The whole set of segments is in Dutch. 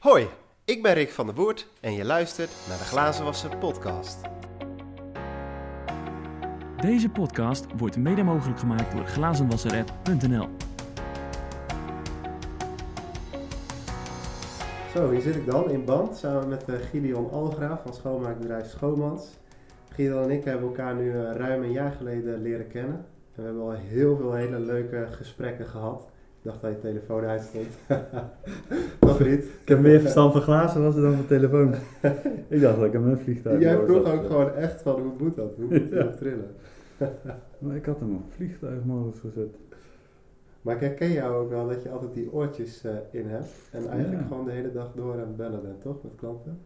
Hoi, ik ben Rick van der Woert en je luistert naar de Glazenwasser podcast. Deze podcast wordt mede mogelijk gemaakt door glazenwasserapp.nl. Zo, hier zit ik dan in band samen met uh, Gideon Algraaf van schoonmaakbedrijf Schoonmans. Gideon en ik hebben elkaar nu uh, ruim een jaar geleden leren kennen. En we hebben al heel veel hele leuke gesprekken gehad. Ik dacht dat je telefoon uitstond. Toch niet? Ik heb meer verstand van glazen was dan van telefoon. ik dacht dat ik hem een vliegtuig Jij vroeg ook gewoon echt van hoe moet dat? Hoe moet hij trillen? maar ik had hem op vliegtuigmodus gezet. Maar ik herken jou ook wel dat je altijd die oortjes uh, in hebt. En eigenlijk Ja. gewoon de hele dag door aan het bellen bent, toch? Met klanten.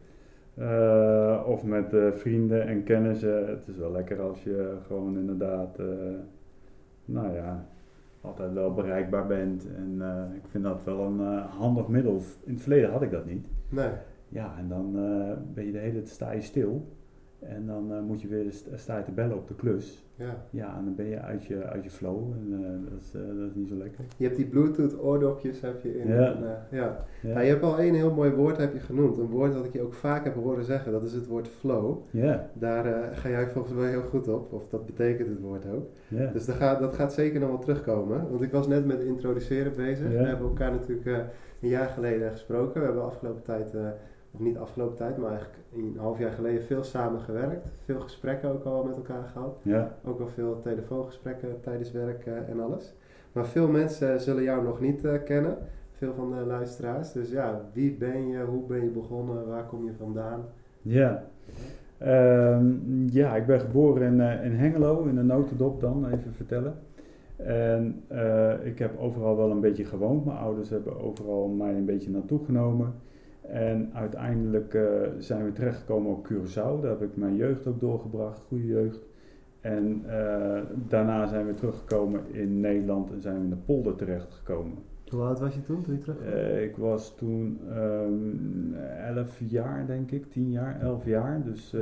Eh, of met eh, vrienden en kennissen. Het is wel lekker als je gewoon inderdaad, eh, nou ja, altijd wel bereikbaar bent. En eh, ik vind dat wel een eh, handig middel. In het verleden had ik dat niet. Nee. Ja, en dan eh, ben je de hele tijd sta je stil. En dan eh, moet je weer st- sta je te bellen op de klus. Ja. Ja, en dan ben je uit je, uit je flow. En eh, dat, is, eh, dat is niet zo lekker. Je hebt die Bluetooth oordopjes heb je in. Ja. En, ja. Ja, Nou, je hebt al één heel mooi woord heb je genoemd. Een woord dat ik je ook vaak heb horen zeggen. Dat is het woord flow. ja, Daar ga jij volgens mij heel goed op. Of dat betekent het woord ook. ja. Dus dat gaat, dat gaat zeker nog wel terugkomen. Want ik was net met introduceren bezig. Ja. We hebben elkaar natuurlijk een jaar geleden gesproken. We hebben afgelopen tijd, of niet afgelopen tijd, maar eigenlijk een half jaar geleden veel samen gewerkt. Veel gesprekken ook al met elkaar gehad. ja. Ook wel veel telefoongesprekken tijdens werk eh, en alles. Maar veel mensen zullen jou nog niet eh, kennen. Veel van de luisteraars. Dus ja, wie ben je? Hoe ben je begonnen? Waar kom je vandaan? Ja. Ehm, ja, ik ben geboren in, eh, in Hengelo, in de notendop dan, even vertellen. En ik heb overal wel een beetje gewoond. Mijn ouders hebben overal mij een beetje naartoe genomen. En uiteindelijk eh, zijn we terechtgekomen op Curaçao. Daar heb ik mijn jeugd ook doorgebracht, goede jeugd. En eh, daarna zijn we teruggekomen in Nederland en zijn we in de polder terechtgekomen. Hoe oud was je toen, toen je Eh, ik was toen ehm 11 jaar, denk ik, 10 jaar, 11 jaar. Dus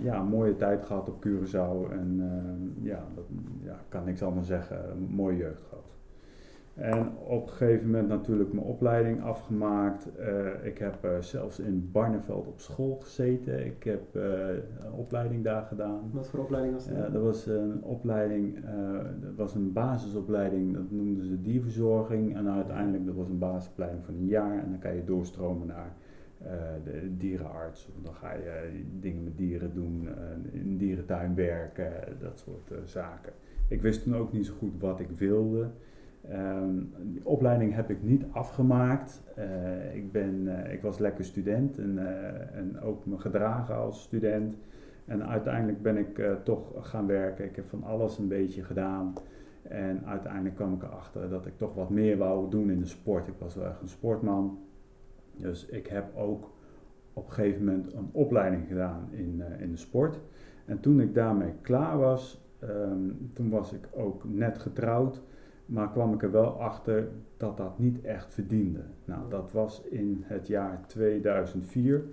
ja, een mooie tijd gehad op Curaçao. En eh, ja, dat ja, kan niks anders zeggen. Een mooie jeugd gehad. En op een gegeven moment natuurlijk mijn opleiding afgemaakt. Eh, ik heb eh, zelfs in Barneveld op school gezeten. Ik heb eh, een opleiding daar gedaan. Wat voor opleiding was dat? Dat was een opleiding, dat was een basisopleiding, dat noemden ze dierverzorging. En uiteindelijk, dat was een basisopleiding van een jaar. En dan kan je doorstromen naar de dierenarts. Of dan ga je dingen met dieren doen, in een dierentuin werken, dat soort zaken. Ik wist toen ook niet zo goed wat ik wilde. Ehm, die opleiding heb ik niet afgemaakt. Eh, ik, ben, eh, ik was lekker student en, eh, en ook me gedragen als student. En uiteindelijk ben ik toch gaan werken. Ik heb van alles een beetje gedaan. En uiteindelijk kwam ik erachter dat ik toch wat meer wou doen in de sport. Ik was wel echt een sportman. Dus ik heb ook op een gegeven moment een opleiding gedaan in, in de sport. En toen ik daarmee klaar was, ehm, toen was ik ook net getrouwd. Maar kwam ik er wel achter dat dat niet echt verdiende. Nou, dat was in het jaar 2004.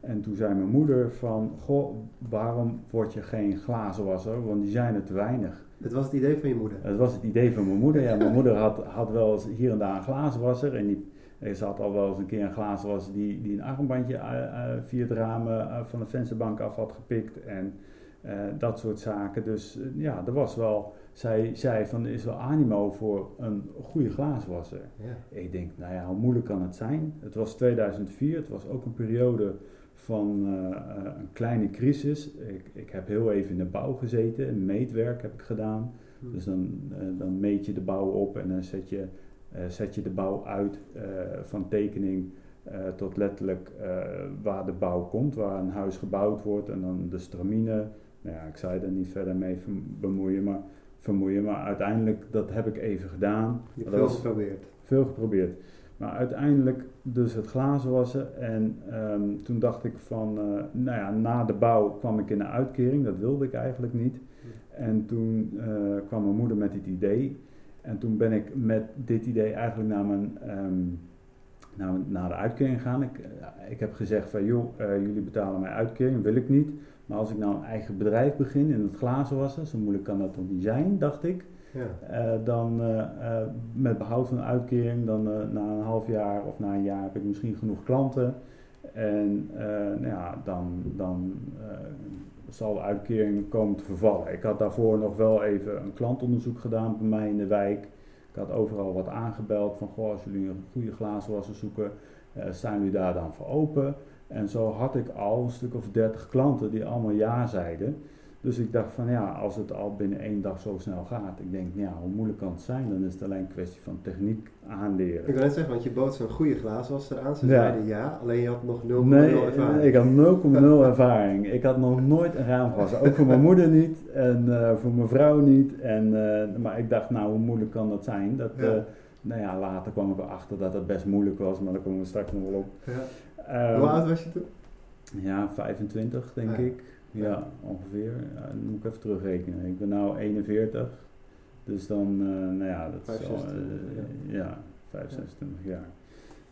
En toen zei mijn moeder van, goh, waarom word je geen glazenwasser? Want die zijn er te weinig. Dit was het idee van je moeder. Dat was het idee van mijn moeder. Ja, mijn moeder had, had wel eens hier en daar een glazenwasser. En die, ze had al wel eens een keer een glazenwasser die, die een armbandje eh, eh, via het raam eh, van de vensterbank af had gepikt. En dat soort zaken. Dus ja, er was wel, zij zei van, er is wel animo voor een goede glazenwasser. Ja. Ik denk, nou ja, hoe moeilijk kan het zijn? Het was 2004, het was ook een periode van eh, eh, een kleine crisis. Ik, ik heb heel even in de bouw gezeten, meetwerk heb ik gedaan. Hm. Dus dan, eh, dan meet je de bouw op en dan zet je, zet je de bouw uit van tekening tot letterlijk waar de bouw komt, waar een huis gebouwd wordt en dan de stramine. Nou ja, ik zou je er niet verder mee bemoeien, maar, vermoeien, maar uiteindelijk dat heb ik even gedaan. Je hebt veel geprobeerd. veel geprobeerd. Maar uiteindelijk dus het glazen wassen. En ehm, toen dacht ik van, eh, nou ja, na de bouw kwam ik in een uitkering. Dat wilde ik eigenlijk niet. En toen eh, kwam mijn moeder met dit idee. En toen ben ik met dit idee eigenlijk naar, mijn, ehm, naar, mijn- naar de uitkering gegaan. Ik, eh, ik heb gezegd van, joh, jullie betalen mij uitkering, wil ik niet. Maar als ik nou een eigen bedrijf begin in het glazen wassen, zo moeilijk kan dat toch niet zijn, dacht ik. Ja. Eh, dan eh, eh, met behoud van uitkering, dan na een half jaar of na een jaar heb ik misschien genoeg klanten. En nou ja, dan, dan zal de uitkering komen te vervallen. Ik had daarvoor nog wel even een klantonderzoek gedaan bij mij in de wijk. Ik had overal wat aangebeld van, goh, als jullie een goede glazenwasser zoeken, staan jullie daar dan voor open? En zo had ik al een stuk of dertig klanten die allemaal ja zeiden. Dus ik dacht van ja, als het al binnen één dag zo snel gaat, ik denk, ja, hoe moeilijk kan het zijn? Dan is het alleen een kwestie van techniek aanleren. Ik wil net zeggen, want je bood zo'n goede glazenwasser aan. Ze Ja. zeiden ja, alleen je had nog 0,0 Nee, ervaring. ik had 0,0 ervaring. Ik had nog nooit een raam gewassen. Ook voor mijn moeder niet en eh, voor mijn vrouw niet. En, eh, maar ik dacht, nou, hoe moeilijk kan dat zijn? Dat, Ja. eh, nou ja, later kwam ik erachter dat het best moeilijk was, maar daar komen we straks nog wel op. Ja. Ehm, Hoe oud was je toen? Ja, 25 denk Ja. ik. Ja, ongeveer. Ja, dan moet ik even terugrekenen. Ik ben nu 41. Dus dan, eh, nou ja, dat is al, 25, eh, ja, 25 jaar.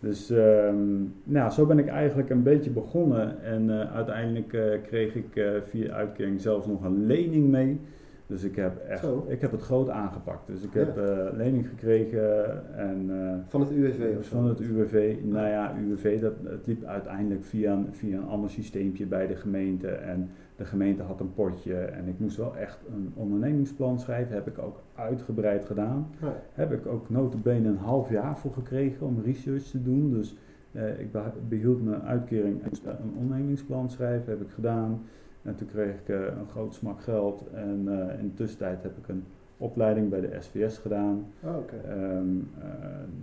Dus ehm, nou, zo ben ik eigenlijk een beetje begonnen. En eh, uiteindelijk kreeg ik via uitkering zelfs nog een lening mee. Dus ik heb echt, Zo. ik heb het groot aangepakt. Dus ik Ja. heb eh, lening gekregen en eh, Van het UWV of van het UWV, nou ja, UWV, dat, het liep uiteindelijk via een, via een ander systeempje bij de gemeente. En de gemeente had een potje en ik moest wel echt een ondernemingsplan schrijven. Heb ik ook uitgebreid gedaan. Ja. Heb ik ook notabene een half jaar voor gekregen om research te doen. Dus eh, ik behield mijn uitkering en moest een ondernemingsplan schrijven. Heb ik gedaan. En toen kreeg ik eh, een groot smak geld. En eh, in de tussentijd heb ik een opleiding bij de SVS gedaan. Oh. Ehm, eh,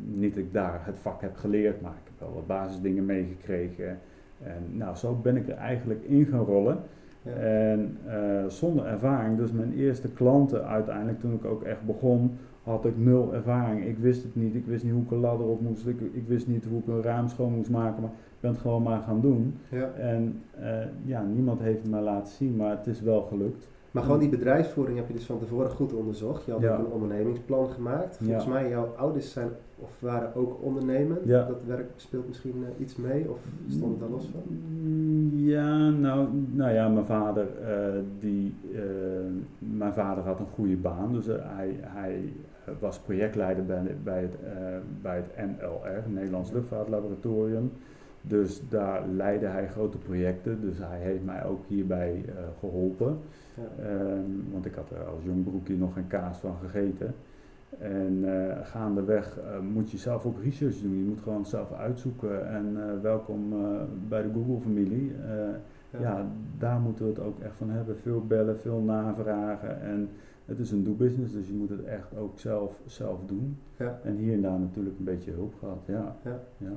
niet dat ik daar het vak heb geleerd, maar ik heb wel wat basisdingen meegekregen. En nou, zo ben ik er eigenlijk in gaan rollen. Ja. En zonder ervaring, dus mijn eerste klanten uiteindelijk, toen ik ook echt begon, had ik nul ervaring. Ik wist het niet, ik wist niet hoe ik een ladder op moest, ik, ik wist niet hoe ik een raam schoon moest maken, maar ik ben het gewoon maar gaan doen. Ja. En eh, ja, niemand heeft het mij laten zien, maar het is wel gelukt. Maar gewoon die bedrijfsvoering heb je dus van tevoren goed onderzocht. Je had Ja. ook een ondernemingsplan gemaakt. Volgens Ja. mij, jouw ouders zijn of waren ook ondernemend. Ja. Dat werk speelt misschien eh, iets mee of stond het daar los van? Mm, Ja, nou, nou ja, mijn vader, eh, die, mijn vader had een goede baan, dus hij, hij was projectleider bij, bij, het, bij het NLR, Nederlands Luchtvaartlaboratorium. Dus daar leidde hij grote projecten, dus hij heeft mij ook hierbij eh, geholpen. Ja. Ehm, want ik had er als jong broekje nog geen kaas van gegeten. En eh, gaandeweg eh, moet je zelf ook research doen. Je moet gewoon zelf uitzoeken. En welkom bij de Google-familie. Eh, ja. daar moeten we het ook echt van hebben. Veel bellen, veel navragen. En het is een do-business, dus je moet het echt ook zelf, zelf doen. Ja. En hier en daar natuurlijk een beetje hulp gehad. Ja. Ja.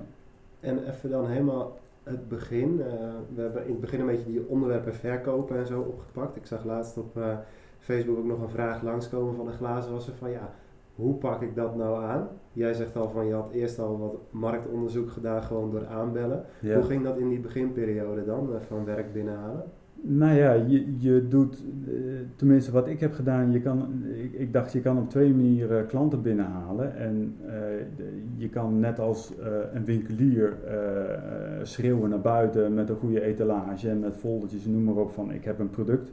En even dan helemaal het begin. Eh, we hebben in het begin een beetje die onderwerpen verkopen en zo opgepakt. Ik zag laatst op eh, Facebook ook nog een vraag langskomen van een glazenwasser van ja, hoe pak ik dat nou aan? Jij zegt al van je had eerst al wat marktonderzoek gedaan gewoon door aanbellen. Ja. Hoe ging dat in die beginperiode dan eh, van werk binnenhalen? Nou ja, je, je doet, eh, tenminste wat ik heb gedaan, je kan, ik, dacht je kan op twee manieren klanten binnenhalen. En eh, je kan net als eh, een winkelier schreeuwen naar buiten met een goede etalage en met foldertjes, noem maar op, van ik heb een product.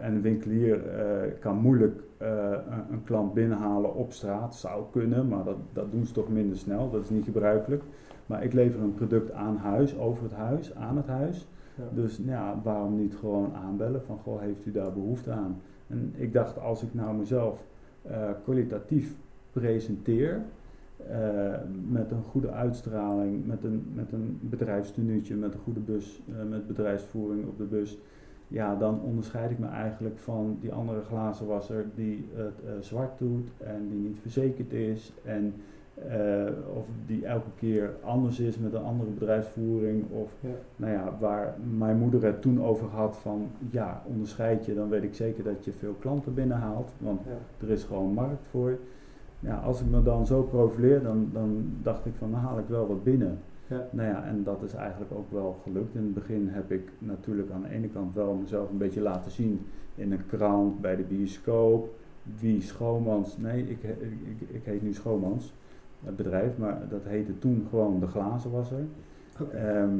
En een winkelier kan moeilijk een, een klant binnenhalen op straat, zou kunnen, maar dat, dat doen ze toch minder snel, dat is niet gebruikelijk. Maar ik lever een product aan huis, over het huis, aan het huis. Dus nou ja, waarom niet gewoon aanbellen van, goh, heeft u daar behoefte aan? En ik dacht, als ik nou mezelf eh, kwalitatief presenteer, eh, met een goede uitstraling, met een, met een bedrijfstenuutje, met een goede bus, eh, met bedrijfsvoering op de bus, ja, dan onderscheid ik me eigenlijk van die andere glazenwasser die het zwart doet en die niet verzekerd is en eh, of die elke keer anders is met een andere bedrijfsvoering of Ja. nou ja, waar mijn moeder het toen over had van ja, onderscheid je, dan weet ik zeker dat je veel klanten binnenhaalt, want Ja. er is gewoon markt voor. Ja, als ik me dan zo profileer, dan, dan dacht ik van dan haal ik wel wat binnen. Ja. Nou ja, en dat is eigenlijk ook wel gelukt. In het begin heb ik natuurlijk aan de ene kant wel mezelf een beetje laten zien in een krant, bij de bioscoop. Wie Schoomans? Nee, ik, ik, ik, ik heet nu Schoomans, het bedrijf, maar dat heette toen gewoon de glazenwasser. Oké. Ehm,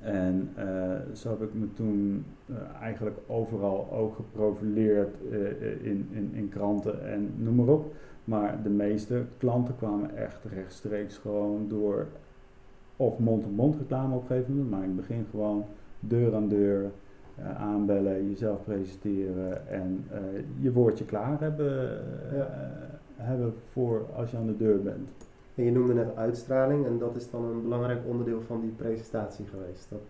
En uh, zo heb ik me toen uh, eigenlijk overal ook geprofileerd uh, in, in, in kranten en noem maar op. Maar de meeste klanten kwamen echt rechtstreeks gewoon door of mond-to-mond reclame op een gegeven moment, maar in het begin gewoon deur aan deur aanbellen, jezelf presenteren en je woordje klaar hebben, ja. Hebben voor als je aan de deur bent. En je noemde net uitstraling en dat is dan een belangrijk onderdeel van die presentatie geweest. Dat,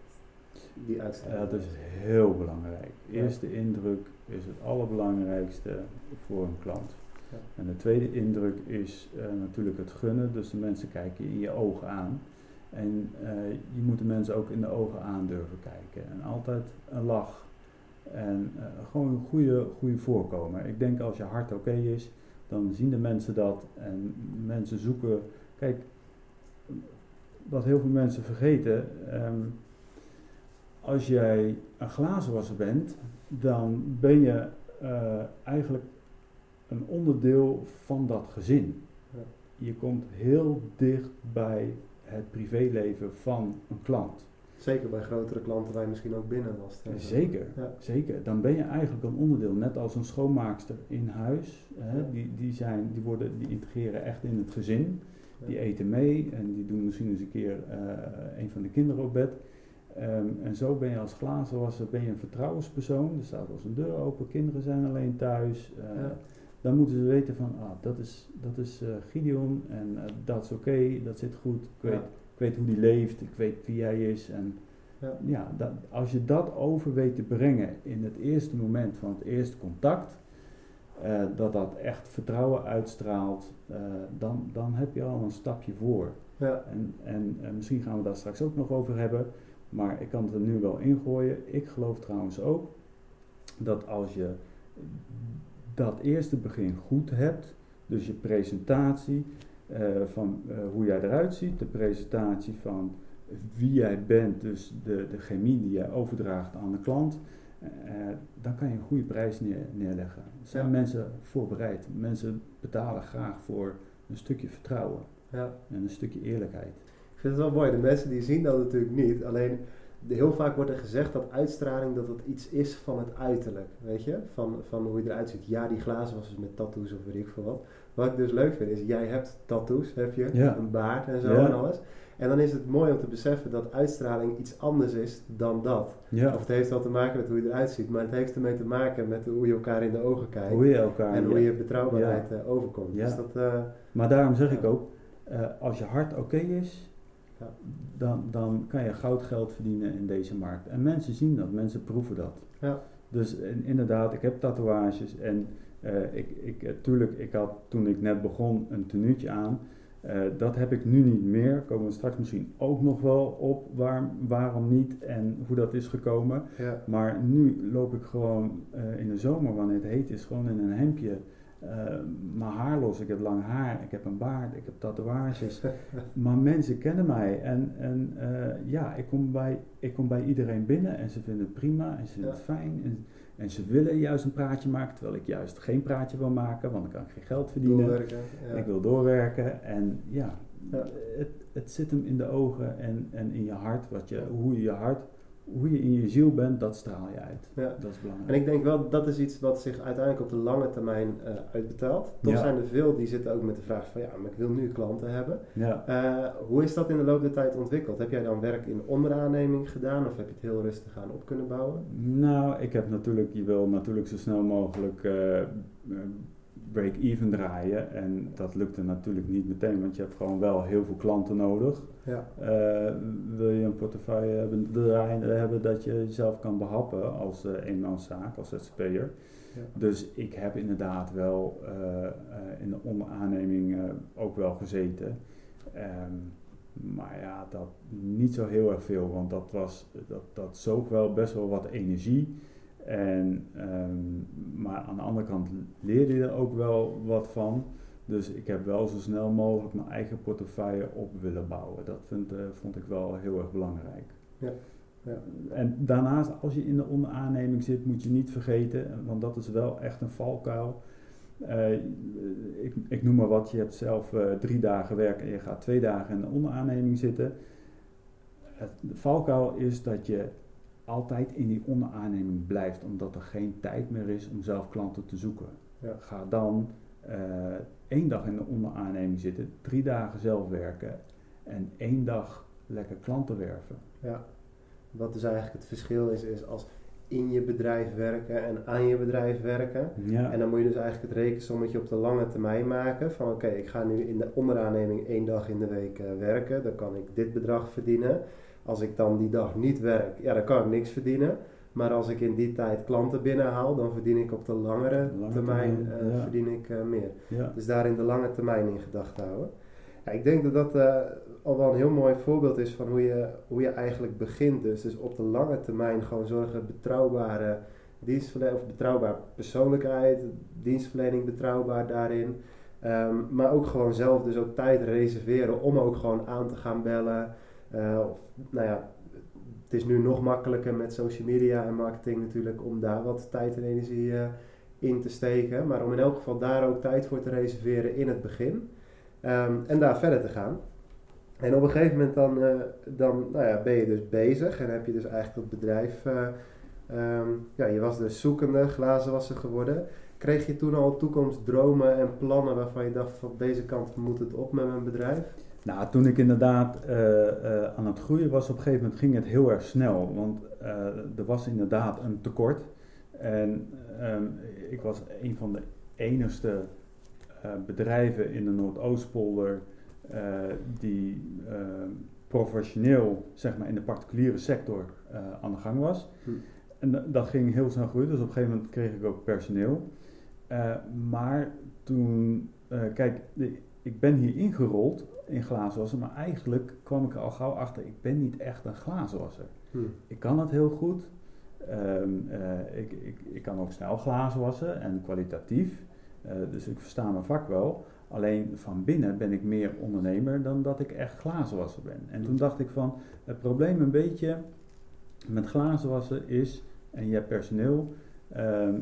die uitstraling. Ja, dat is heel belangrijk. Eerste indruk is het allerbelangrijkste voor een klant. Ja. En de tweede indruk is uh, natuurlijk het gunnen, dus de mensen kijken in je ogen aan. En uh, je moet de mensen ook in de ogen aan durven kijken. En altijd een lach. En uh, gewoon een goede, goede voorkomen. Ik denk als je hart oké okay is, dan zien de mensen dat. En mensen zoeken. Kijk, wat heel veel mensen vergeten. Um, als jij een glazenwasser bent, dan ben je uh, eigenlijk een onderdeel van dat gezin. Ja. Je komt heel dicht bij het privéleven van een klant. Zeker bij grotere klanten waar je misschien ook binnen was. Zeker, ja. zeker. Dan ben je eigenlijk een onderdeel, net als een schoonmaakster in huis. Hè, die, die, zijn, die, worden, die integreren echt in het gezin. Die eten mee en die doen misschien eens een keer uh, een van de kinderen op bed. Um, en zo ben je als glazenwasser ben je een vertrouwenspersoon. Er staat als een deur open, kinderen zijn alleen thuis. Uh, ja. Dan moeten ze weten van, ah, dat is, dat is uh, Gideon en uh, dat is oké, okay, dat zit goed. Ik weet, ja. Ik weet hoe die leeft, ik weet wie hij is. En ja, ja dat, als je dat over weet te brengen in het eerste moment van het eerste contact, dat dat echt vertrouwen uitstraalt, dan, dan heb je al een stapje voor. Ja. En, en, en misschien gaan we daar straks ook nog over hebben. Maar ik kan het er nu wel ingooien. Ik geloof trouwens ook dat als je dat eerste begin goed hebt, dus je presentatie van uh, hoe jij eruit ziet, de presentatie van wie jij bent, dus de, de chemie die jij overdraagt aan de klant, uh, dan kan je een goede prijs neer, neerleggen. Zijn ja. mensen voorbereid? Mensen betalen graag voor een stukje vertrouwen ja. en een stukje eerlijkheid. Ik vind het wel mooi. De mensen die zien dat natuurlijk niet. Alleen heel vaak wordt er gezegd dat uitstraling dat het iets is van het uiterlijk. Weet je? Van, van hoe je eruit ziet. Ja, die glazen was dus met tattoos of weet ik veel wat. Wat ik dus leuk vind is, jij hebt tattoos, heb je, ja. een baard en zo ja. en alles. En dan is het mooi om te beseffen dat uitstraling iets anders is dan dat. Ja. Of het heeft wel te maken met hoe je eruit ziet, maar het heeft ermee te maken met hoe je elkaar in de ogen kijkt. Hoe je elkaar, en hoe je betrouwbaarheid uh, overkomt. Dus dat, uh, maar daarom zeg ik ook, uh, als je hart oké okay is, ja. dan, dan kan je goud geld verdienen in deze markt. En mensen zien dat, mensen proeven dat. Ja. Dus en, inderdaad, ik heb tatoeages en ik, ik, tuurlijk, ik had toen ik net begon een tenuutje aan. Uh, dat heb ik nu niet meer. Komen we straks misschien ook nog wel op waar, waarom niet en hoe dat is gekomen. Ja. Maar nu loop ik gewoon uh, in de zomer, wanneer het heet is, gewoon in een hemdje uh, mijn haar los, ik heb lang haar, ik heb een baard, ik heb tatoeages. maar mensen kennen mij en, en ja, ik kom, bij, ik kom bij iedereen binnen en ze vinden het prima en ze vinden ja. het fijn. En, en, ze willen juist een praatje maken, terwijl ik juist geen praatje wil maken, want dan kan ik geen geld verdienen. Doorwerken, ja. Ik wil doorwerken en ja, Het, het zit hem in de ogen en, en in je hart, wat je, hoe je je hart hoe je in je ziel bent, dat straal je uit. Ja. Dat is belangrijk. En ik denk wel, dat is iets wat zich uiteindelijk op de lange termijn uh, uitbetaalt. Toch ja. zijn er veel die zitten ook met de vraag van ja, maar ik wil nu klanten hebben. Ja. Uh, hoe is dat in de loop der tijd ontwikkeld? Heb jij dan werk in onderaanneming gedaan of heb je het heel rustig aan op kunnen bouwen? Nou, ik heb natuurlijk, je wil natuurlijk zo snel mogelijk uh, break-even draaien. En dat lukte natuurlijk niet meteen, want je hebt gewoon wel heel veel klanten nodig. Ja. Uh, wil je een portefeuille hebben, draaien, hebben dat je jezelf kan behappen als uh, eenmanszaak, als ZZP'er. Ja. Dus ik heb inderdaad wel uh, in de onderaanneming ook wel gezeten. Um, maar ja, dat niet zo heel erg veel, want dat, was, dat, dat zoog wel best wel wat energie. En, um, maar aan de andere kant leerde je er ook wel wat van. Dus ik heb wel zo snel mogelijk mijn eigen portefeuille op willen bouwen. Dat vind, uh, vond ik wel heel erg belangrijk. Ja. Ja. En daarnaast, als je in de onderaanneming zit, moet je niet vergeten, want dat is wel echt een valkuil. Uh, ik, ik, noem maar wat, je hebt zelf uh, drie dagen werk en je gaat twee dagen in de onderaanneming zitten. het, de valkuil is dat je altijd in die onderaanneming blijft, omdat er geen tijd meer is om zelf klanten te zoeken. Ja. Ga dan eh, één dag in de onderaanneming zitten, drie dagen zelf werken en één dag lekker klanten werven. Ja. Wat dus eigenlijk het verschil is, is als in je bedrijf werken en aan je bedrijf werken. Ja, En dan moet je dus eigenlijk het rekensommetje op de lange termijn maken. Van oké, ik ga nu in de onderaanneming één dag in de week eh, werken. Dan kan ik dit bedrag verdienen. Als ik dan die dag niet werk, ja, dan kan ik niks verdienen. Maar als ik in die tijd klanten binnenhaal, dan verdien ik op de langere Lange termijn, termijn, eh, ja. verdien ik eh, meer. ja. Dus daarin de lange termijn in gedachten houden. Ja, ik denk dat dat eh, al wel een heel mooi voorbeeld is van hoe je, hoe je eigenlijk begint. Dus, dus op de lange termijn gewoon zorgen betrouwbare dienstverlening of betrouwbare persoonlijkheid, dienstverlening betrouwbaar daarin. Ehm, maar ook gewoon zelf dus ook tijd reserveren om ook gewoon aan te gaan bellen. Eh, nou ja, het is nu nog makkelijker met social media en marketing natuurlijk om daar wat tijd en energie eh, in te steken. Maar om in elk geval daar ook tijd voor te reserveren in het begin. Ehm, en daar verder te gaan. En op een gegeven moment dan, eh, dan nou ja, ben je dus bezig en heb je dus eigenlijk dat bedrijf. eh, ehm, ja, je was dus zoekende, glazenwasser geworden. Kreeg je toen al toekomstdromen en plannen waarvan je dacht van deze kant moet het op met mijn bedrijf? Nou, toen ik inderdaad eh, eh, aan het groeien was, op een gegeven moment ging het heel erg snel. Want eh, er was inderdaad een tekort. En ehm, ik was een van de enigste bedrijven in de Noordoostpolder die ehm, professioneel zeg maar, in de particuliere sector aan de gang was. Hm. En da- dat ging heel snel groeien, dus op een gegeven moment kreeg ik ook personeel. Maar toen, eh, kijk, de- ik ben hier ingerold in glazenwasser, maar eigenlijk kwam ik er al gauw achter, ik ben niet echt een glazenwasser. Hm. Ik kan het heel goed. Ehm, eh, ik, ik, ik kan ook snel glazen wassen en kwalitatief. Eh, dus ik versta mijn vak wel. Alleen van binnen ben ik meer ondernemer dan dat ik echt glazenwasser ben. En toen dacht ik van, het probleem een beetje met glazen wassen is, en je hebt personeel, ehm,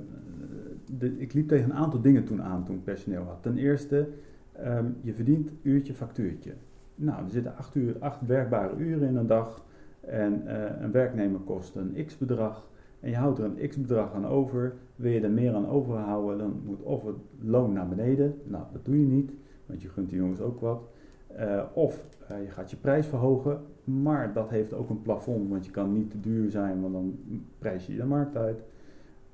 ik liep tegen een aantal dingen toen aan toen ik personeel had. Ten eerste, ehm, je verdient uurtje factuurtje. Nou, er zitten acht, uur, acht werkbare uren in een dag. En eh, een werknemer kost een x bedrag. En je houdt er een x bedrag aan over. Wil je er meer aan overhouden, dan moet of het loon naar beneden. Nou, dat doe je niet, want je gunt die jongens ook wat. Eh, of eh, je gaat je prijs verhogen, maar dat heeft ook een plafond, want je kan niet te duur zijn, want dan prijs je de markt uit.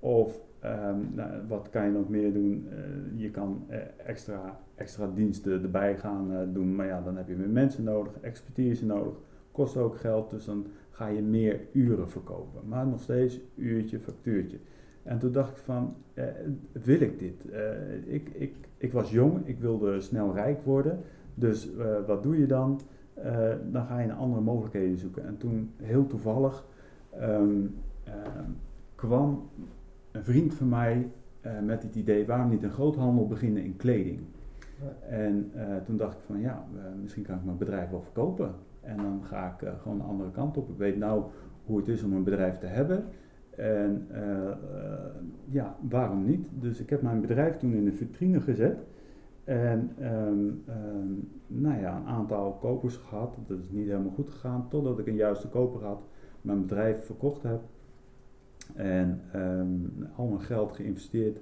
Of ehm, nou, wat kan je nog meer doen? Eh, je kan eh, extra, extra diensten erbij gaan eh, doen, maar ja, dan heb je weer mensen nodig, expertise nodig, kost ook geld, dus dan ga je meer uren verkopen. Maar nog steeds uurtje, factuurtje. En toen dacht ik van, wil ik dit? Ik, ik, ik was jong, ik wilde snel rijk worden. Dus wat doe je dan? Dan ga je naar andere mogelijkheden zoeken. En toen, heel toevallig, ehm, ehm, kwam een vriend van mij eh, met het idee, waarom niet een groothandel beginnen in kleding? Ja. En eh, toen dacht ik van, ja, eh, misschien kan ik mijn bedrijf wel verkopen. En dan ga ik gewoon de andere kant op. Ik weet nou hoe het is om een bedrijf te hebben. En ja, waarom niet? Dus ik heb mijn bedrijf toen in de vitrine gezet. En ehm, ehm, nou ja, een aantal kopers gehad. Dat is niet helemaal goed gegaan. Totdat ik een juiste koper had. Mijn bedrijf verkocht heb. En ehm, al mijn geld geïnvesteerd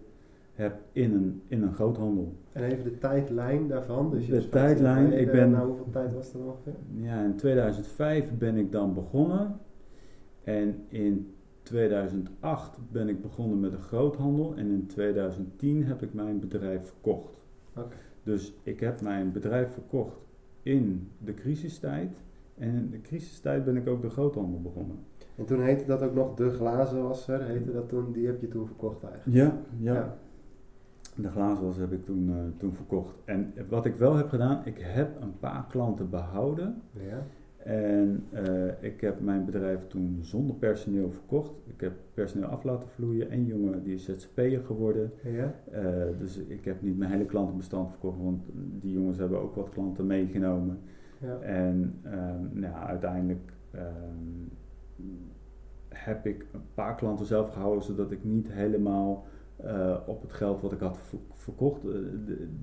heb in een, in een groothandel. En even de tijdlijn daarvan. Dus je De was 15 tijdlijn, ik ben- Nou, hoeveel tijd was dat ongeveer? Ja, in 2005 ben ik dan begonnen. En in 2008 ben ik begonnen met de groothandel. En in 2010 heb ik mijn bedrijf verkocht. Oké. Dus ik heb mijn bedrijf verkocht in de crisistijd. En in de crisistijd ben ik ook de groothandel begonnen. En toen heette dat ook nog de glazenwasser. Heette dat toen, die heb je toen verkocht eigenlijk. Ja, ja. Ja. De glazenwas heb ik toen, eh, toen verkocht. En wat ik wel heb gedaan, ik heb een paar klanten behouden. Ja. En eh, ik heb mijn bedrijf toen zonder personeel verkocht. Ik heb personeel af laten vloeien. Een jongen die is ZZP'er geworden. Ja. Eh, dus ik heb niet mijn hele klantenbestand verkocht, want die jongens hebben ook wat klanten meegenomen. Ja. En ehm, nou, uiteindelijk ehm, heb ik een paar klanten zelf gehouden, zodat ik niet helemaal eh, op het geld wat ik had ver- verkocht, eh,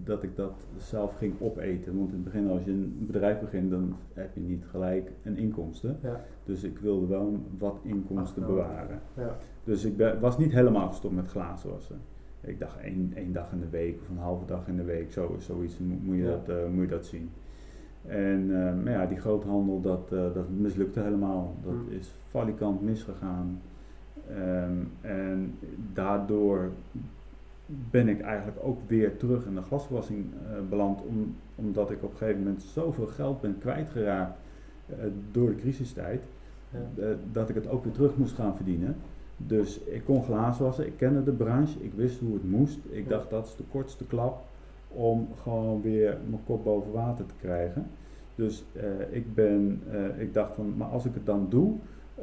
dat ik dat zelf ging opeten. Want in het begin, als je een bedrijf begint, dan heb je niet gelijk een inkomsten. Ja. Dus ik wilde wel wat inkomsten Ach, nou. bewaren. Ja. Dus ik ben, was niet helemaal gestopt met glazenwassen. Ik dacht één, één dag in de week of een halve dag in de week, zo, zoiets moet, je, Ja. dat, eh, moet je dat zien. En eh, maar ja, die groothandel, dat, eh, dat mislukte helemaal. Dat Hm. is valikant misgegaan. Ehm, en daardoor ben ik eigenlijk ook weer terug in de glaswassing eh, beland, om, omdat ik op een gegeven moment zoveel geld ben kwijtgeraakt eh, door de crisistijd, Ja. dat ik het ook weer terug moest gaan verdienen. Dus ik kon glazen wassen, ik kende de branche, ik wist hoe het moest. Ik Ja. dacht dat is de kortste klap om gewoon weer mijn kop boven water te krijgen. Dus eh, ik, ben, eh, ik dacht van, maar als ik het dan doe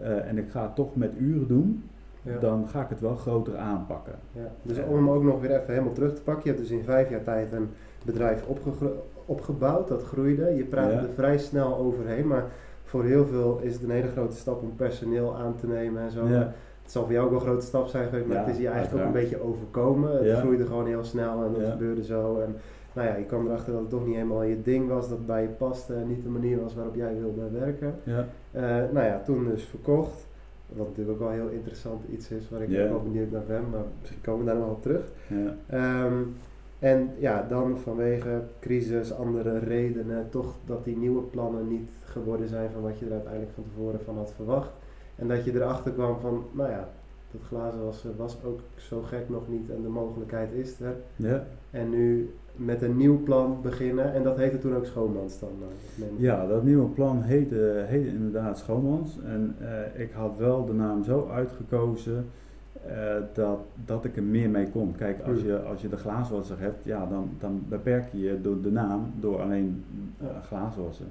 eh, en ik ga het toch met uren doen, Ja. dan ga ik het wel groter aanpakken. Ja, dus om hem ook nog weer even helemaal terug te pakken. Je hebt dus in vijf jaar tijd een bedrijf opgebouwd, dat groeide. Je praat Ja. er vrij snel overheen, maar voor heel veel is het een hele grote stap om personeel aan te nemen en zo. Ja. Het zal voor jou ook wel een grote stap zijn geweest, maar Ja, het is je eigenlijk ook een beetje overkomen. Het Ja. groeide gewoon heel snel en dat Ja. gebeurde zo. En nou ja, je kwam erachter dat het toch niet helemaal je ding was, dat bij je paste en niet de manier was waarop jij wilde werken. Ja. Eh, nou ja, toen dus verkocht. Wat natuurlijk ook wel heel interessant iets is, waar ik ook wel benieuwd naar ben, maar misschien komen we daar nog op terug. Ehm, en ja, dan vanwege crisis, andere redenen, toch dat die nieuwe plannen niet geworden zijn van wat je er uiteindelijk van tevoren van had verwacht. En dat je erachter kwam van, nou ja, dat glazen was, was ook zo gek nog niet en de mogelijkheid is er. Ja. En nu met een nieuw plan beginnen en dat heette toen ook Schoonmans dan. eh. Ja, dat nieuwe plan heette, heette inderdaad Schoonmans. En eh, ik had wel de naam zo uitgekozen eh, dat, dat ik er meer mee kon. Kijk, als je, als je de glaaswasser hebt, ja, dan, dan beperk je je door de naam door alleen eh glaaswassen.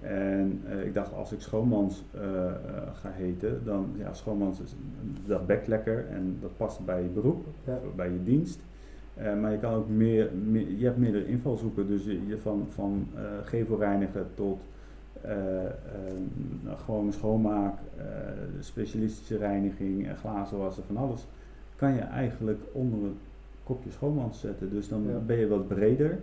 En eh, ik dacht, als ik Schoonmans eh, eh, ga heten, dan ja, Schoonmans is, dat bekt lekker en dat past bij je beroep, Ja. bij je dienst. Maar je kan ook meer, meer, je hebt meerdere invalshoeken, dus je, van, van gevelreinigen tot eh, eh, nou, gewone schoonmaak, specialistische reiniging, glazen wassen, van alles, kan je eigenlijk onder een kopje schoonmans zetten. Dus dan Ja. ben je wat breder.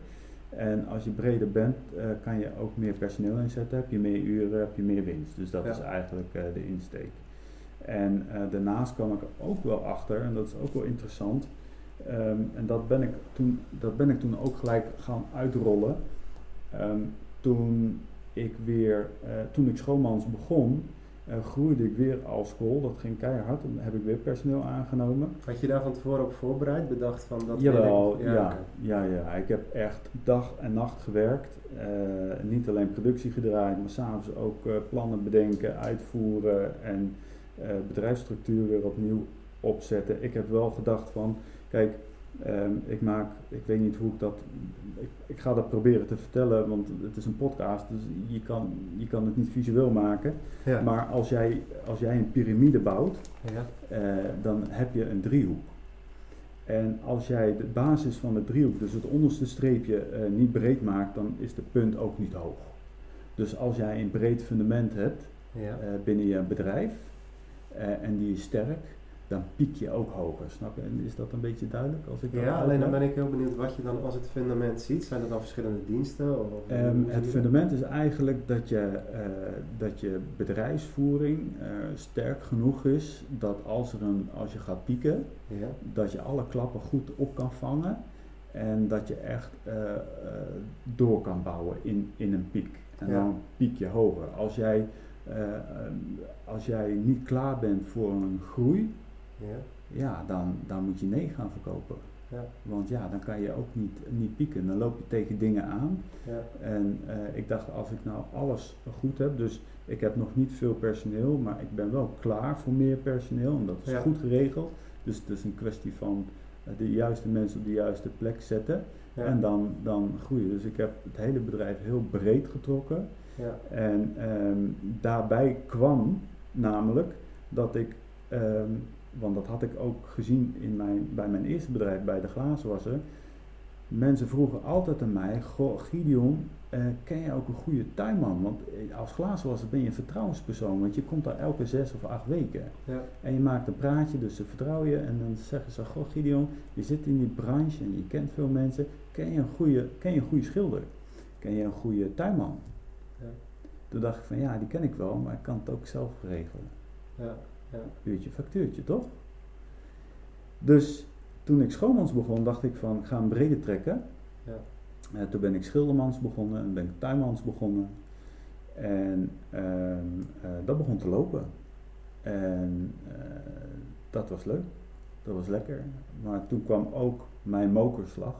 En als je breder bent, eh, kan je ook meer personeel inzetten, heb je meer uren, heb je meer winst. Dus dat Ja. is eigenlijk eh, de insteek. En eh, daarnaast kwam ik er ook wel achter, en dat is ook wel interessant, ehm, en dat ben, ik toen, dat ben ik toen ook gelijk gaan uitrollen. Ehm, toen ik weer, toen ik schoonmans begon, eh, groeide ik weer als school. Dat ging keihard. Dan heb ik weer personeel aangenomen. Had je daar van tevoren op voorbereid, bedacht van dat Jawel, ja, oké. ja, ja, Ik heb echt dag en nacht gewerkt. Eh, niet alleen productie gedraaid, maar s'avonds ook eh, plannen bedenken, uitvoeren en bedrijfsstructuur weer opnieuw opzetten. Ik heb wel gedacht van, kijk, ehm, ik maak, ik weet niet hoe ik dat, ik, ik ga dat proberen te vertellen, want het is een podcast, dus je kan, je kan het niet visueel maken. Ja. Maar als jij, als jij een piramide bouwt, ja. eh, dan heb je een driehoek. En als jij de basis van de driehoek, dus het onderste streepje, eh, niet breed maakt, dan is de punt ook niet hoog. Dus als jij een breed fundament hebt Ja. eh, binnen je bedrijf en die is sterk, dan piek je ook hoger. Snap je? En is dat een beetje duidelijk? Als ik dat Ja, alleen dan ben ik heel benieuwd wat je dan als het fundament ziet. Zijn er dan verschillende diensten? Of, Ehm, het dat? fundament is eigenlijk dat je, eh, dat je bedrijfsvoering eh, sterk genoeg is dat als, er een, als je gaat pieken, Ja. dat je alle klappen goed op kan vangen en dat je echt eh, door kan bouwen in, in een piek. En Ja. dan piek je hoger. Als jij, eh, eh, als jij niet klaar bent voor een groei, Ja. ja, dan, dan moet je nee gaan verkopen. Ja. Want ja, dan kan je ook niet, niet pieken. Dan loop je tegen dingen aan. Ja. En eh, ik dacht, als ik nou alles goed heb, dus ik heb nog niet veel personeel, maar ik ben wel klaar voor meer personeel en dat is Ja. goed geregeld. Dus het is een kwestie van eh, de juiste mensen op de juiste plek zetten en dan, dan groeien. Dus ik heb het hele bedrijf heel breed getrokken. Ja. En ehm, daarbij kwam namelijk dat ik, ehm, want dat had ik ook gezien in mijn, bij mijn eerste bedrijf, bij de glazenwasser. Mensen vroegen altijd aan mij, goh Gideon, eh, ken je ook een goede tuinman? Want eh, als glazenwasser ben je een vertrouwenspersoon, want je komt daar elke zes of acht weken. Ja. En je maakt een praatje, dus ze vertrouwen je. En dan zeggen ze, goh Gideon, je zit in die branche en je kent veel mensen. Ken je een goede, ken je een goede schilder? Ken je een goede tuinman? Ja. Toen dacht ik van, ja, die ken ik wel, maar ik kan het ook zelf regelen. Ja. Ja. Uurtje, factuurtje, toch? Dus toen ik schoonmans begon, dacht ik van, ik ga een brede trekken. Ja. Eh, toen ben ik schildermans begonnen en ben ik tuinmans begonnen. En ehm, eh, dat begon te lopen. En eh, dat was leuk. Dat was lekker. Maar toen kwam ook mijn mokerslag.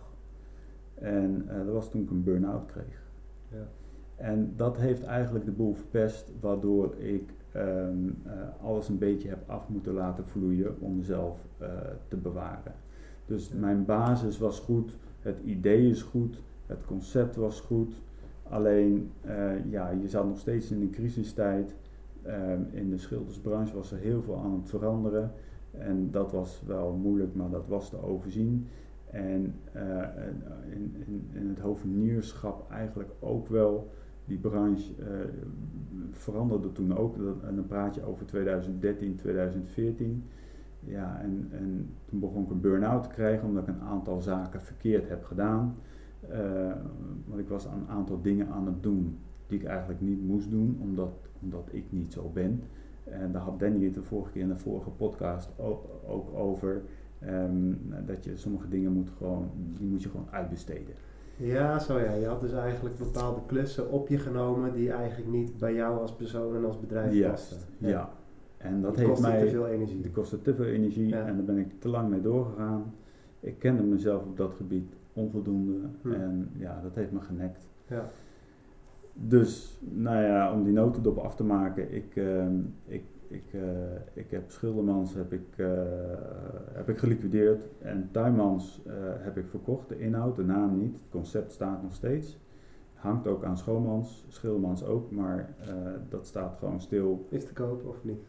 En dat was toen ik een burn-out kreeg. Ja. En dat heeft eigenlijk de boel verpest, waardoor ik ehm, eh, alles een beetje heb af moeten laten vloeien om mezelf eh, te bewaren. Dus mijn basis was goed, het idee is goed, het concept was goed. Alleen, eh, ja, je zat nog steeds in een crisistijd. Ehm, in de schildersbranche was er heel veel aan het veranderen. En dat was wel moeilijk, maar dat was te overzien. En in, in, in het hovenierschap eigenlijk ook wel. Die branche eh, veranderde toen ook. En dan praat je over 2013, 2014. Ja, en, en toen begon ik een burn-out te krijgen omdat ik een aantal zaken verkeerd heb gedaan. Eh, want ik was een aantal dingen aan het doen die ik eigenlijk niet moest doen, omdat, omdat ik niet zo ben. En daar had Danny het de vorige keer in de vorige podcast ook, ook over. ehm, dat je sommige dingen moet gewoon, die moet je gewoon uitbesteden. Ja, zo ja. Je had dus eigenlijk bepaalde klussen op je genomen die eigenlijk niet bij jou als persoon en als bedrijf Juist, pasten. ja. En dat Die heeft kostte mij... te veel energie. Die kostte te veel energie Ja. en daar ben ik te lang mee doorgegaan. Ik kende mezelf op dat gebied onvoldoende Hm. en ja, dat heeft me genekt. Ja. Dus, nou ja, om die notendop af te maken, ik, ehm, ik, ik, eh, ik heb Schildermans heb ik, eh, heb ik geliquideerd en Tuinmans eh, heb ik verkocht. De inhoud, de naam niet, het concept staat nog steeds. Hangt ook aan Schoonmans, Schildermans ook, maar dat staat gewoon stil. Is te koop of niet?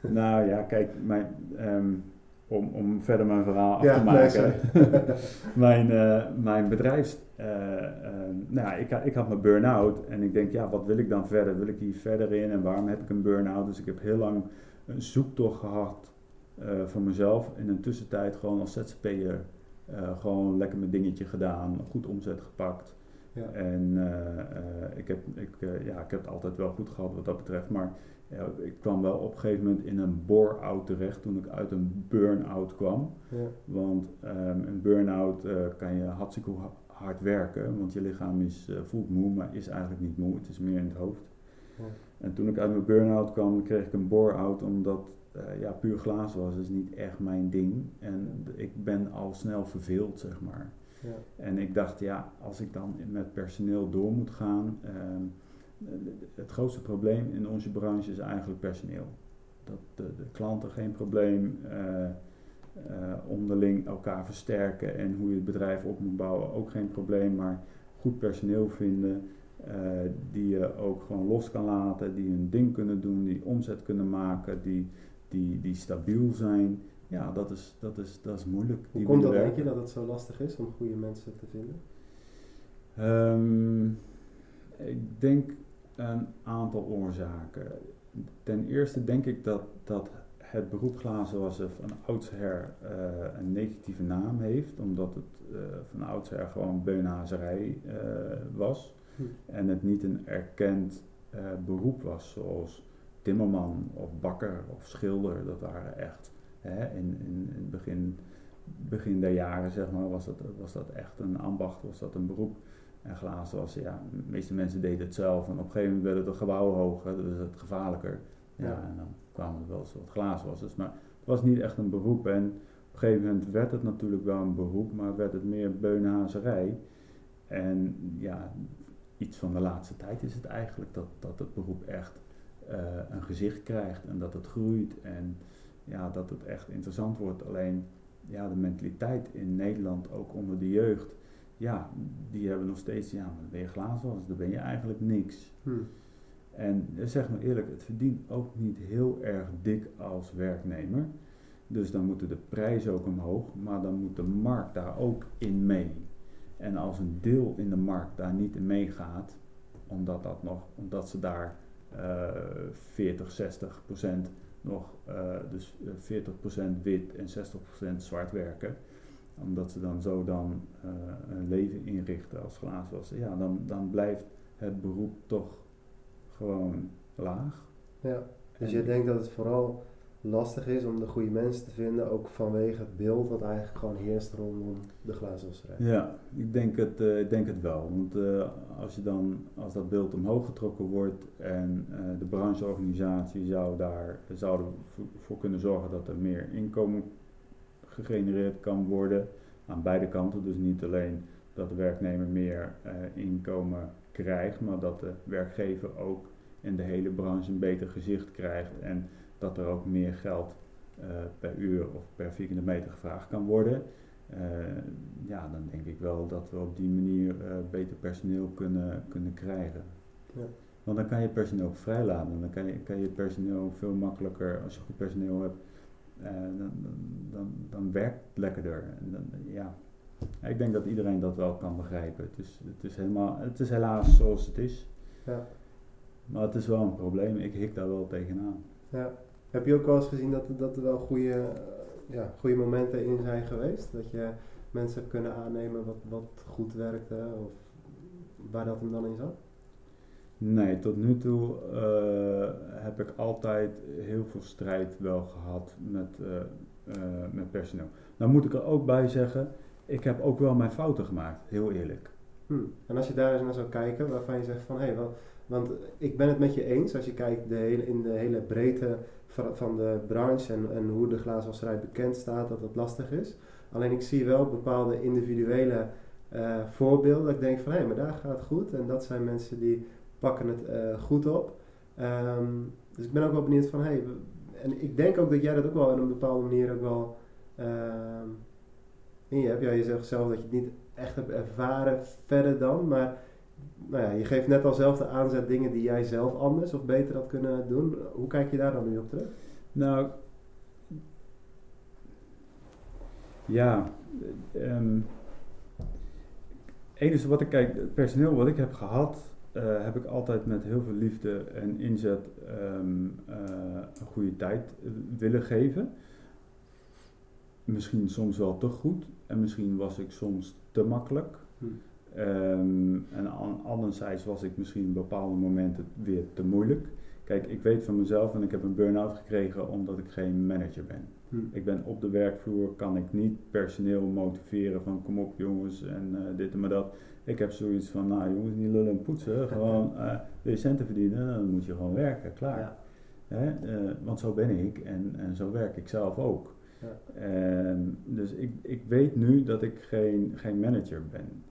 Nou ja, kijk, mijn, ehm, om, om verder mijn verhaal af Ja, te maken. mijn, eh, mijn bedrijfs... eh, ehm, nou ja, ik, ik had mijn burn-out en ik denk, ja, wat wil ik dan verder? Wil ik hier verder in en waarom heb ik een burn-out? Dus ik heb heel lang een zoektocht gehad eh voor mezelf. In een tussentijd gewoon als ZZP'er eh gewoon lekker mijn dingetje gedaan, goed omzet gepakt. Ja. En eh, eh, ik, heb, ik, eh, ja, ik heb het altijd wel goed gehad wat dat betreft. Maar ja, ik kwam wel op een gegeven moment in een bore-out terecht toen ik uit een burn-out kwam. Ja. Want ehm, een burn-out kan je hartstikke ha- hard werken, want je lichaam is, voelt moe, maar is eigenlijk niet moe. Het is meer in het hoofd. Ja. En toen ik uit mijn burn-out kwam, kreeg ik een bore-out, omdat ja, puur glaas was is niet echt mijn ding. En ik ben al snel verveeld, zeg maar. En ik dacht, ja, als ik dan met personeel door moet gaan. ehm, het grootste probleem in onze branche is eigenlijk personeel. Dat de, de klanten geen probleem, eh, eh, onderling elkaar versterken en hoe je het bedrijf op moet bouwen ook geen probleem, maar goed personeel vinden eh, die je ook gewoon los kan laten, die hun ding kunnen doen, die omzet kunnen maken, die, die, die stabiel zijn. Ja, dat is, dat is, dat is moeilijk. Hoe komt dat denk je dat het zo lastig is om goede mensen te vinden? Ehm, ik denk een aantal oorzaken. Ten eerste denk ik dat, dat het beroep glazenwasser van oudsher eh, een negatieve naam heeft, omdat het eh, van oudsher gewoon beunhazerij eh, was Hm. en het niet een erkend beroep was, zoals timmerman of bakker of schilder. Dat waren echt hè, in, in, in het begin, begin der jaren zeg maar, was, dat, was dat echt een ambacht, was dat een beroep. En glazen was, ja, de meeste mensen deden het zelf. En op een gegeven moment werden de gebouwen hoger, dus het gevaarlijker. Ja, Ja. en dan kwamen er wel eens wat glazenwassers. Maar het was niet echt een beroep. En op een gegeven moment werd het natuurlijk wel een beroep, maar werd het meer beunhazerij. En ja, iets van de laatste tijd is het eigenlijk dat, dat het beroep echt eh, een gezicht krijgt en dat het groeit en ja, dat het echt interessant wordt. Alleen ja, de mentaliteit in Nederland, ook onder de jeugd, ja, die hebben nog steeds, ja, dan ben je glazenwasser, dan ben je eigenlijk niks. Hm. En eh, zeg maar eerlijk, het verdient ook niet heel erg dik als werknemer. Dus dan moeten de prijzen ook omhoog, maar dan moet de markt daar ook in mee. En als een deel in de markt daar niet in meegaat, omdat, dat nog, omdat ze daar uh, 40, 60 procent nog, uh, dus 40 procent wit en 60 procent zwart werken. Omdat ze dan zo dan uh, een leven inrichten als glazenwasser. Ja, dan, dan blijft het beroep toch gewoon laag. Ja, dus je denkt dat het vooral lastig is om de goede mensen te vinden, ook vanwege het beeld wat eigenlijk gewoon heerst rondom de glazenwasserij. Ja, ik denk het, uh, ik denk het wel. Want uh, als, je dan, als dat beeld omhoog getrokken wordt en uh, de brancheorganisatie zou daar voor kunnen zorgen dat er meer inkomen gegenereerd kan worden aan beide kanten. Dus niet alleen dat de werknemer meer inkomen krijgt, maar dat de werkgever ook in de hele branche een beter gezicht krijgt en dat er ook meer geld uh, per uur of per vierkante meter gevraagd kan worden. Uh, ja, dan denk ik wel dat we op die manier uh, beter personeel kunnen, kunnen krijgen. Ja. Want dan kan je personeel ook vrijlaten. Dan kan je, kan je personeel veel makkelijker, als je goed personeel hebt, dan, dan, dan, werkt het lekkerder. En dan, ja. Ik denk dat iedereen dat wel kan begrijpen. Het is, het is, helemaal, het is helaas zoals het is. Ja. Maar het is wel een probleem. Ik hik daar wel tegenaan. Ja. Heb je ook wel eens gezien dat, dat er wel goede, ja, goede momenten in zijn geweest? Dat je mensen hebt kunnen aannemen wat, wat goed werkte of waar dat hem dan in zat? Nee, tot nu toe uh, heb ik altijd heel veel strijd wel gehad met, uh, uh, met personeel. Nou moet ik er ook bij zeggen, ik heb ook wel mijn fouten gemaakt, heel eerlijk. Hm. En als je daar eens naar zou kijken, waarvan je zegt van hé, hey, want ik ben het met je eens, als je kijkt de in de hele breedte van, de branche en, en hoe de glazenwasserij bekend staat, dat het lastig is. Alleen ik zie wel bepaalde individuele uh, voorbeelden. Dat ik denk van hé, hey, maar daar gaat het goed. En dat zijn mensen die pakken het uh, goed op. Um, dus ik ben ook wel benieuwd van hey, en ik denk ook dat jij dat ook wel in een bepaalde manier ook wel uh, in je hebt. Ja, je zegt zelf dat je het niet echt hebt ervaren verder dan, maar nou ja, je geeft net al zelf de aanzet dingen die jij zelf anders of beter had kunnen doen. Hoe kijk je daar dan nu op terug? Nou, ja, um, enige wat ik kijk, het personeel wat ik heb gehad, uh, heb ik altijd met heel veel liefde en inzet um, uh, een goede tijd willen geven. Misschien soms wel te goed en misschien was ik soms te makkelijk. Hm. Um, en anderzijds was ik misschien op bepaalde momenten weer te moeilijk. Kijk, ik weet van mezelf en ik heb een burn-out gekregen omdat ik geen manager ben. Hm. Ik ben op de werkvloer, kan ik niet personeel motiveren van kom op jongens en uh, dit en maar dat. Ik heb zoiets van, nou jongens, niet lullen en poetsen, gewoon uh, wil je centen verdienen, dan moet je gewoon werken, klaar. Ja. Hè? Uh, want zo ben ik en, en zo werk ik zelf ook. Ja. Um, dus ik, ik weet nu dat ik geen, geen manager ben.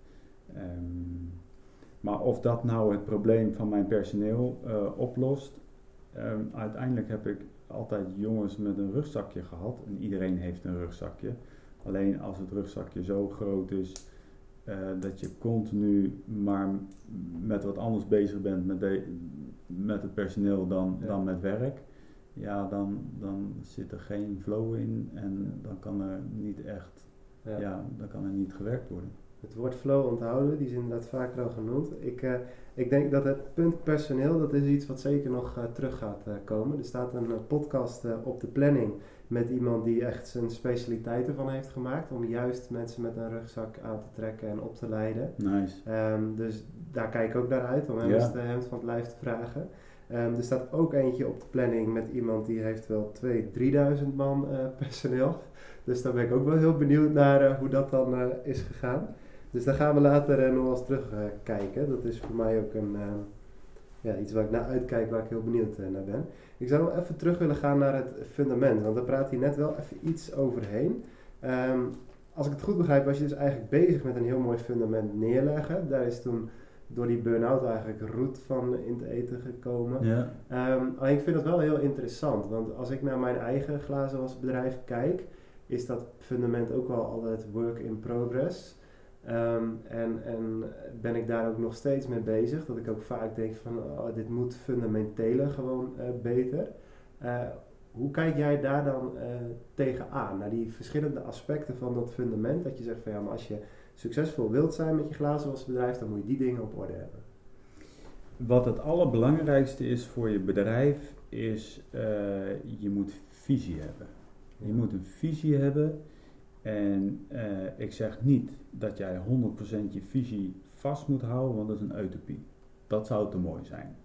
Um, maar of dat nou het probleem van mijn personeel uh, oplost, um, uiteindelijk heb ik altijd jongens met een rugzakje gehad. En iedereen heeft een rugzakje. Alleen als het rugzakje zo groot is uh, dat je continu maar met wat anders bezig bent met, de, met het personeel dan, ja. dan met werk. Ja, dan, dan zit er geen flow in en dan kan er niet echt, ja. ja dan kan er niet gewerkt worden het woord flow onthouden, die is inderdaad vaker al genoemd. Ik, uh, ik denk dat het punt personeel, dat is iets wat zeker nog uh, terug gaat uh, komen. Er staat een podcast op de planning met iemand die echt zijn specialiteiten van heeft gemaakt. Om juist mensen met een rugzak aan te trekken en op te leiden. Nice. Um, dus daar kijk ik ook naar uit, om hem ja. de hemd van het lijf te vragen. Um, er staat ook eentje op de planning met iemand die heeft wel 2.000, 3.000 man personeel. Dus daar ben ik ook wel heel benieuwd naar hoe dat dan is gegaan. Dus daar gaan we later uh, nog eens terugkijken. Uh, dat is voor mij ook een, uh, ja, iets waar ik naar uitkijk, waar ik heel benieuwd naar ben. Ik zou nog even terug willen gaan naar het fundament, want daar praat hij net wel even iets overheen. Um, als ik het goed begrijp, was je dus eigenlijk bezig met een heel mooi fundament neerleggen. Daar is toen door die burn-out eigenlijk roet van in het eten gekomen. Ja. Um, alleen ik vind dat wel heel interessant, want als ik naar mijn eigen glazenwasbedrijf kijk, is dat fundament ook wel altijd work in progress. Um, en, en ben ik daar ook nog steeds mee bezig. Dat ik ook vaak denk van oh, dit moet fundamentele gewoon uh, beter. Uh, hoe kijk jij daar dan uh, tegenaan? Naar die verschillende aspecten van dat fundament. Dat je zegt van ja, maar als je succesvol wilt zijn met je glazenwasbedrijf, dan moet je die dingen op orde hebben. wat het allerbelangrijkste is voor je bedrijf, is je moet visie hebben. Je moet een visie hebben. En uh, ik zeg niet dat jij 100% je visie vast moet houden, want dat is een utopie. Dat zou te mooi zijn.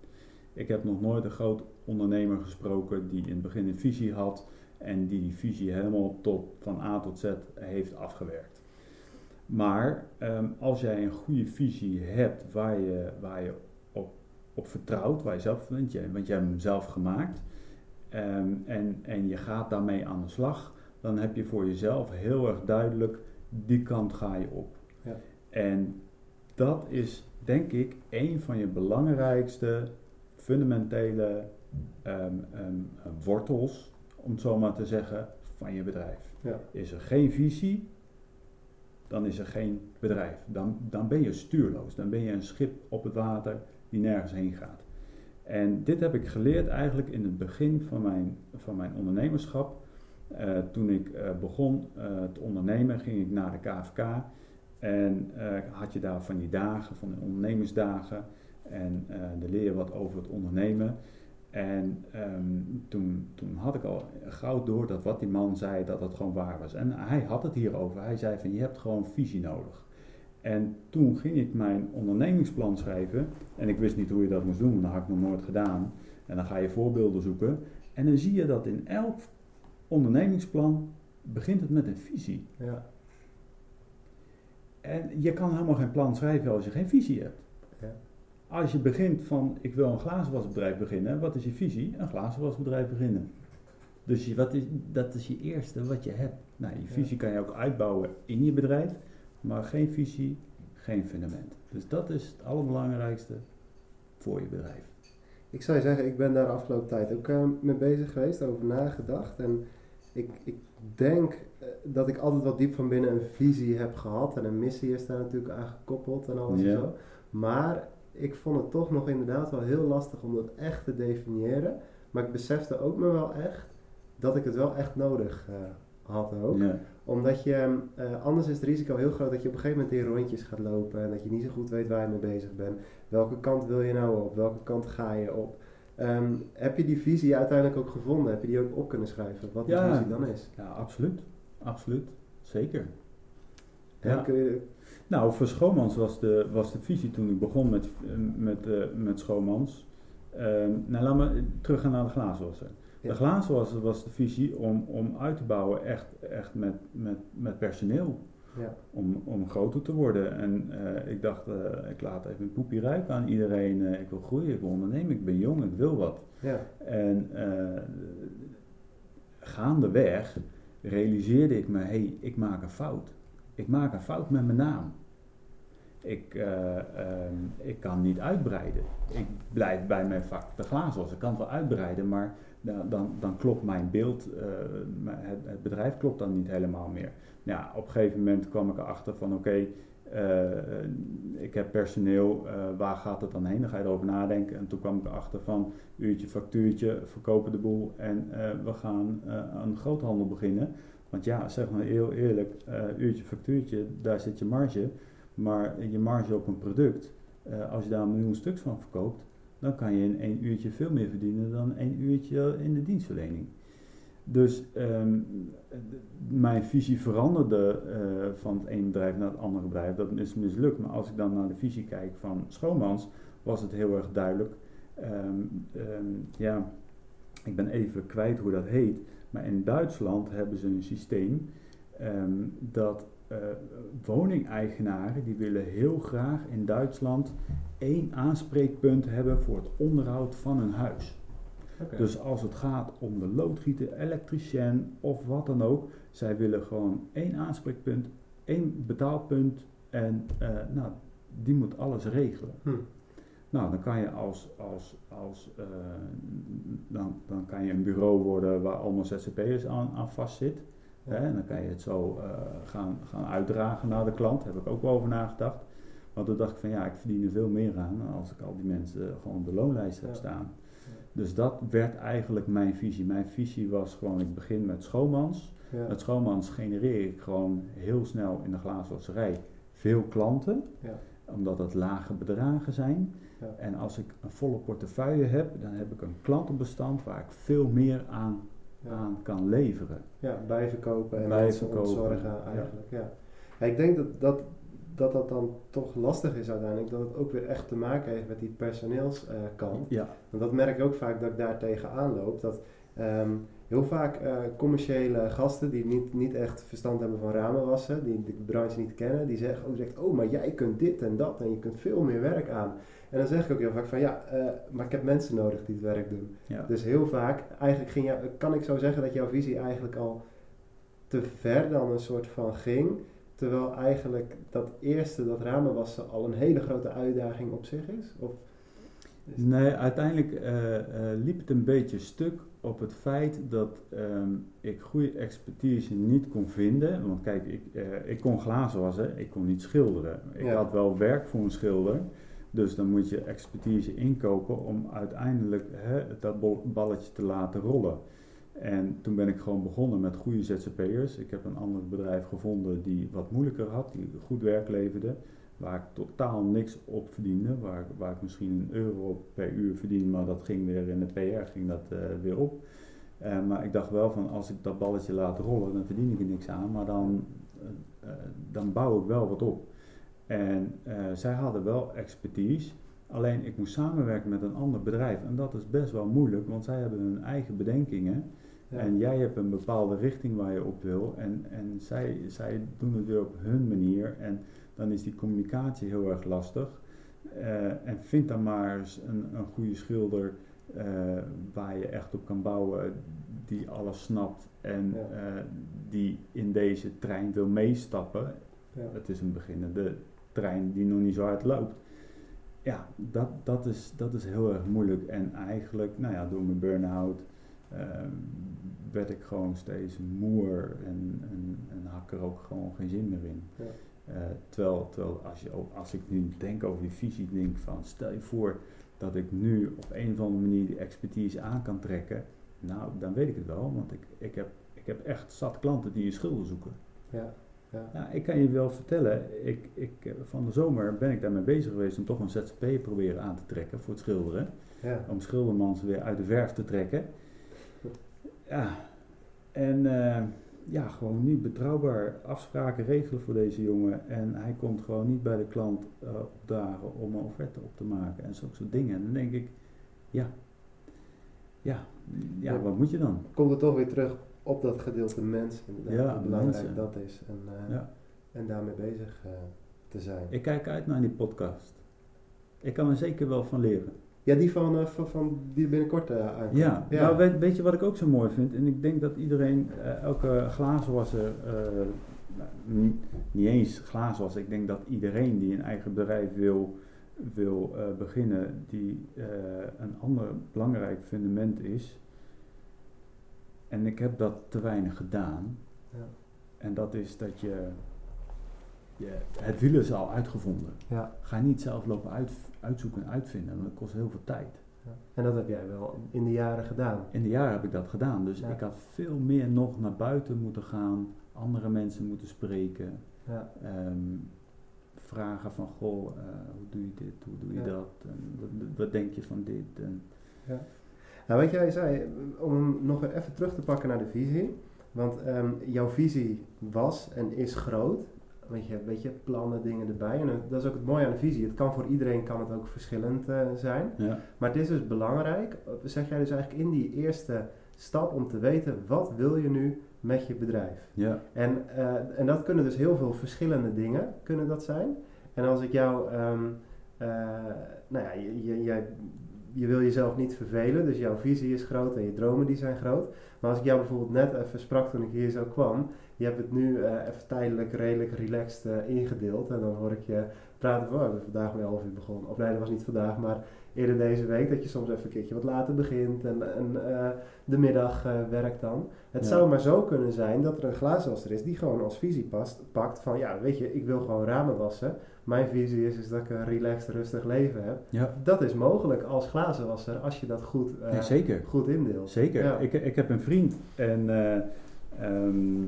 Ik heb nog nooit een groot ondernemer gesproken die in het begin een visie had en die die visie helemaal tot, van A tot Z heeft afgewerkt. Maar um, als jij een goede visie hebt waar je, waar je op, op vertrouwt, waar je zelf vindt, want jij hebt hem zelf gemaakt, um, en, en je gaat daarmee aan de slag, dan heb je voor jezelf heel erg duidelijk, die kant ga je op. Ja. En dat is denk ik een van je belangrijkste fundamentele um, wortels, om het zo maar te zeggen, van je bedrijf. Ja. Is er geen visie, dan is er geen bedrijf. Dan, dan ben je stuurloos. Dan ben je een schip op het water die nergens heen gaat. En dit heb ik geleerd eigenlijk in het begin van mijn, van mijn ondernemerschap. Uh, toen ik uh, begon uh, te ondernemen, ging ik naar de KFK. En had je daar van die dagen, van de ondernemersdagen. En dan leer wat over het ondernemen. En um, toen, toen had ik al gauw door dat wat die man zei, dat dat gewoon waar was. En hij had het hierover. Hij zei van je hebt gewoon visie nodig. En toen ging ik mijn ondernemingsplan schrijven. En ik wist niet hoe je dat moest doen, dat had ik nog nooit gedaan. En dan ga je voorbeelden zoeken. En dan zie je dat in elk ondernemingsplan begint het met een visie. Ja. En je kan helemaal geen plan schrijven als je geen visie hebt. Ja. Als je begint van ik wil een glazenwasbedrijf beginnen, wat is je visie? Een glazenwasbedrijf beginnen. Dus je, wat is, dat is je eerste wat je hebt. Nou, je visie kan je ook uitbouwen in je bedrijf maar geen visie, geen fundament. Dus dat is het allerbelangrijkste voor je bedrijf. Ik zou je zeggen, ik ben daar de afgelopen tijd ook uh, mee bezig geweest, over nagedacht. En ik, ik denk uh, dat ik altijd wat diep van binnen een visie heb gehad. En een missie is daar natuurlijk aan gekoppeld en alles en zo. Maar ik vond het toch nog inderdaad wel heel lastig om dat echt te definiëren. Maar ik besefte ook me wel echt dat ik het wel echt nodig uh, had ook. Ja omdat je, uh, anders is het risico heel groot dat je op een gegeven moment in rondjes gaat lopen en dat je niet zo goed weet waar je mee bezig bent. Welke kant wil je nou op? Welke kant ga je op? Um, heb je die visie uiteindelijk ook gevonden? Heb je die ook op kunnen schrijven? Wat die visie dan is? Ja, absoluut. Absoluut. Zeker. Ja. Je... Nou, voor Schoonmans was de, was de visie toen ik begon met, met, uh, met Schoonmans. Um, nou, laat me terug gaan naar de glazenwasser. De glazen was, was de visie om, om uit te bouwen echt, echt met, met, met personeel. Ja. Om, om groter te worden. En uh, ik dacht, uh, ik laat even een poepje ruiken aan iedereen. Uh, ik wil groeien, ik wil ondernemen, ik ben jong, ik wil wat. Ja. En gaandeweg realiseerde ik me, hé, hey, ik maak een fout. Ik maak een fout met mijn naam. Ik, um, ik kan niet uitbreiden. Ik blijf bij mijn vak de glazen. Ik kan wel uitbreiden, maar dan, dan, klopt mijn beeld, uh, het, het, bedrijf klopt dan niet helemaal meer. Ja, op een gegeven moment kwam ik erachter van oké, uh, ik heb personeel, waar gaat het dan heen? Dan ga je erover nadenken. En toen kwam ik erachter van uurtje, factuurtje, verkopen de boel en we gaan een groothandel beginnen. Want ja, zeg maar heel eerlijk, uurtje, factuurtje, daar zit je marge. Maar je marge op een product, als je daar een miljoen stuks van verkoopt, dan kan je in één uurtje veel meer verdienen dan één uurtje in de dienstverlening. Dus um, mijn visie veranderde uh, van het ene bedrijf naar het andere bedrijf. Dat is mislukt. Maar als ik dan naar de visie kijk van Schoonmans, was het heel erg duidelijk. Um, um, ja, ik ben even kwijt hoe dat heet. Maar in Duitsland hebben ze een systeem dat woningeigenaren die willen heel graag in Duitsland één aanspreekpunt hebben voor het onderhoud van hun huis. Dus als het gaat om de loodgieter, elektricien of wat dan ook, zij willen gewoon één aanspreekpunt, één betaalpunt en uh, nou, die moet alles regelen. Hm. Nou, dan kan je als, als, als uh, dan, dan kan je een bureau worden waar allemaal ZZP'ers aan, aan vastzit. Hè, en dan kan je het zo uh, gaan, gaan uitdragen naar de klant. Daar heb ik ook wel over nagedacht. Want toen dacht ik van ja, ik verdien er veel meer aan als ik al die mensen gewoon op de loonlijst heb staan. Dus dat werd eigenlijk mijn visie. Mijn visie was gewoon, ik begin met schoonmans. Ja. Met schoonmans genereer ik gewoon heel snel in de glazenwasserij veel klanten. Ja. omdat het lage bedragen zijn. Ja. En als ik een volle portefeuille heb, dan heb ik een klantenbestand waar ik veel meer aan. Aan kan leveren. Ja, bijverkopen en Bijverkopen, mensen ontzorgen eigenlijk. Ja. Ja, ik denk dat dat, dat dat dan toch lastig is uiteindelijk. Dat het ook weer echt te maken heeft met die personeelskant. Ja, Want dat merk ik ook vaak dat ik daar tegenaan loop. Dat ehm, heel vaak eh, commerciële gasten die niet, niet echt verstand hebben van ramen wassen, die de branche niet kennen, die zeggen ook direct, oh maar jij kunt dit en dat en je kunt veel meer werk aan. En dan zeg ik ook heel vaak van ja, eh, maar ik heb mensen nodig die het werk doen. ja. Dus heel vaak, eigenlijk ging jou, kan ik zo zeggen dat jouw visie eigenlijk al te ver dan een soort van ging. Terwijl eigenlijk dat eerste, dat ramen wassen, al een hele grote uitdaging op zich is? Of is Nee, uiteindelijk eh, eh, liep het een beetje stuk op het feit dat ehm, ik goede expertise niet kon vinden. Want kijk, ik, eh, ik kon glazen wassen, ik kon niet schilderen. Ik Ja. had wel werk voor een schilder. Dus dan moet je expertise inkopen om uiteindelijk hè, dat balletje te laten rollen. En toen ben ik gewoon begonnen met goede ZZP'ers. Ik heb een ander bedrijf gevonden die wat moeilijker had, die goed werk leverde. Waar ik totaal niks op verdiende. Waar, ik- waar ik misschien een euro per uur verdien, maar dat ging weer in de PR ging dat, eh, weer op. Eh, maar ik dacht wel van als ik dat balletje laat rollen, dan verdien ik er niks aan. Maar dan, eh, dan bouw ik wel wat op. En zij hadden wel expertise. Alleen ik moest samenwerken met een ander bedrijf. En dat is best wel moeilijk, want zij hebben hun eigen bedenkingen. Ja. En jij hebt een bepaalde richting waar je op wil. En, en zij, zij doen het weer op hun manier. En dan is die communicatie heel erg lastig. Eh, en vind dan maar eens een, een goede schilder eh, waar je echt op kan bouwen. Die alles snapt en Ja. eh, die in deze trein wil meestappen. Ja. Het is een beginnende trein die nog niet zo hard loopt. Ja, dat, dat, is, dat is heel erg moeilijk. En eigenlijk, nou ja, door mijn burn-out ehm, werd ik gewoon steeds moer en, en, en had ik er ook gewoon geen zin meer in. Ja. Eh, terwijl terwijl als, je, als ik nu denk over die visie, denk van stel je voor dat ik nu op een of andere manier die expertise aan kan trekken. Nou, dan weet ik het wel, want ik, ik, heb, ik heb echt zat klanten die je schulden zoeken. Ja. Ja. Ja, ik kan je wel vertellen, ik, ik, eh, van de zomer ben ik daarmee bezig geweest om toch een ZZP proberen aan te trekken voor het schilderen. Ja. Om schildermans weer uit de verf te trekken. Ja, en eh, ja, gewoon niet betrouwbaar afspraken regelen voor deze jongen. En hij komt gewoon niet bij de klant eh opdagen om een offerte op te maken en zulke soort dingen. En dan denk ik, ja, ja, ja, Ja. wat moet je dan? Komt het toch weer terug op dat gedeelte mens, inderdaad, Ja, hoe belangrijk mensen. dat is. En, eh, Ja. en daarmee bezig eh, te zijn. Ik kijk uit naar die podcast. Ik kan er zeker wel van leren. Ja, die van, eh, van, van die binnenkort eh aankomt. Ja, nou weet, weet je wat ik ook zo mooi vind? En ik denk dat iedereen, eh, elke glazenwasser, nou, niet, niet eens glazenwasser, ik denk dat iedereen die een eigen bedrijf wil, wil beginnen, die een ander belangrijk fundament is. En ik heb dat te weinig gedaan. Ja. En dat is dat je, je het wiel is al uitgevonden. Ja. Ga niet zelf lopen uit, uitzoeken en uitvinden, want dat kost heel veel tijd. Ja. En dat heb jij wel in de jaren gedaan. In de jaren heb ik dat gedaan, dus Ja. ik had veel meer nog naar buiten moeten gaan, andere mensen moeten spreken, Ja. ehm, vragen van goh, eh, hoe doe je dit, hoe doe je dat, en wat, wat denk je van dit. En, Nou, wat jij zei, om nog even terug te pakken naar de visie. Want ehm, jouw visie was en is groot. Want je hebt weet je, plannen, dingen erbij. En dat is ook het mooie aan de visie. Het kan voor iedereen kan het ook verschillend eh, zijn. ja, Maar het is dus belangrijk, eh, zeg jij dus eigenlijk in die eerste stap om te weten wat wil je nu met je bedrijf. ja, En, eh, en dat kunnen dus heel veel verschillende dingen kunnen dat zijn. En als ik jou, ehm, eh, nou ja, jij- je wil jezelf niet vervelen, dus jouw visie is groot en je dromen die zijn groot. Maar als ik jou bijvoorbeeld net even sprak toen ik hier zo kwam, je hebt het nu eh, even tijdelijk redelijk relaxed eh, ingedeeld. En dan hoor ik je praten van, oh, we hebben vandaag om 11 uur begonnen. Of nee, dat was niet vandaag, maar eerder deze week, dat je soms even een keertje wat later begint en, en eh, de middag eh, werkt dan. Het Ja. zou maar zo kunnen zijn dat er een glazenwasser is die gewoon als visie past, pakt van, ja, weet je, ik wil gewoon ramen wassen. Mijn visie is, is dat ik een relaxed, rustig leven heb. ja. Dat is mogelijk als glazenwasser als je dat goed, eh, Nee, zeker. goed indeelt. Zeker. Ja. Ik, ik heb een vriend en eh, ehm,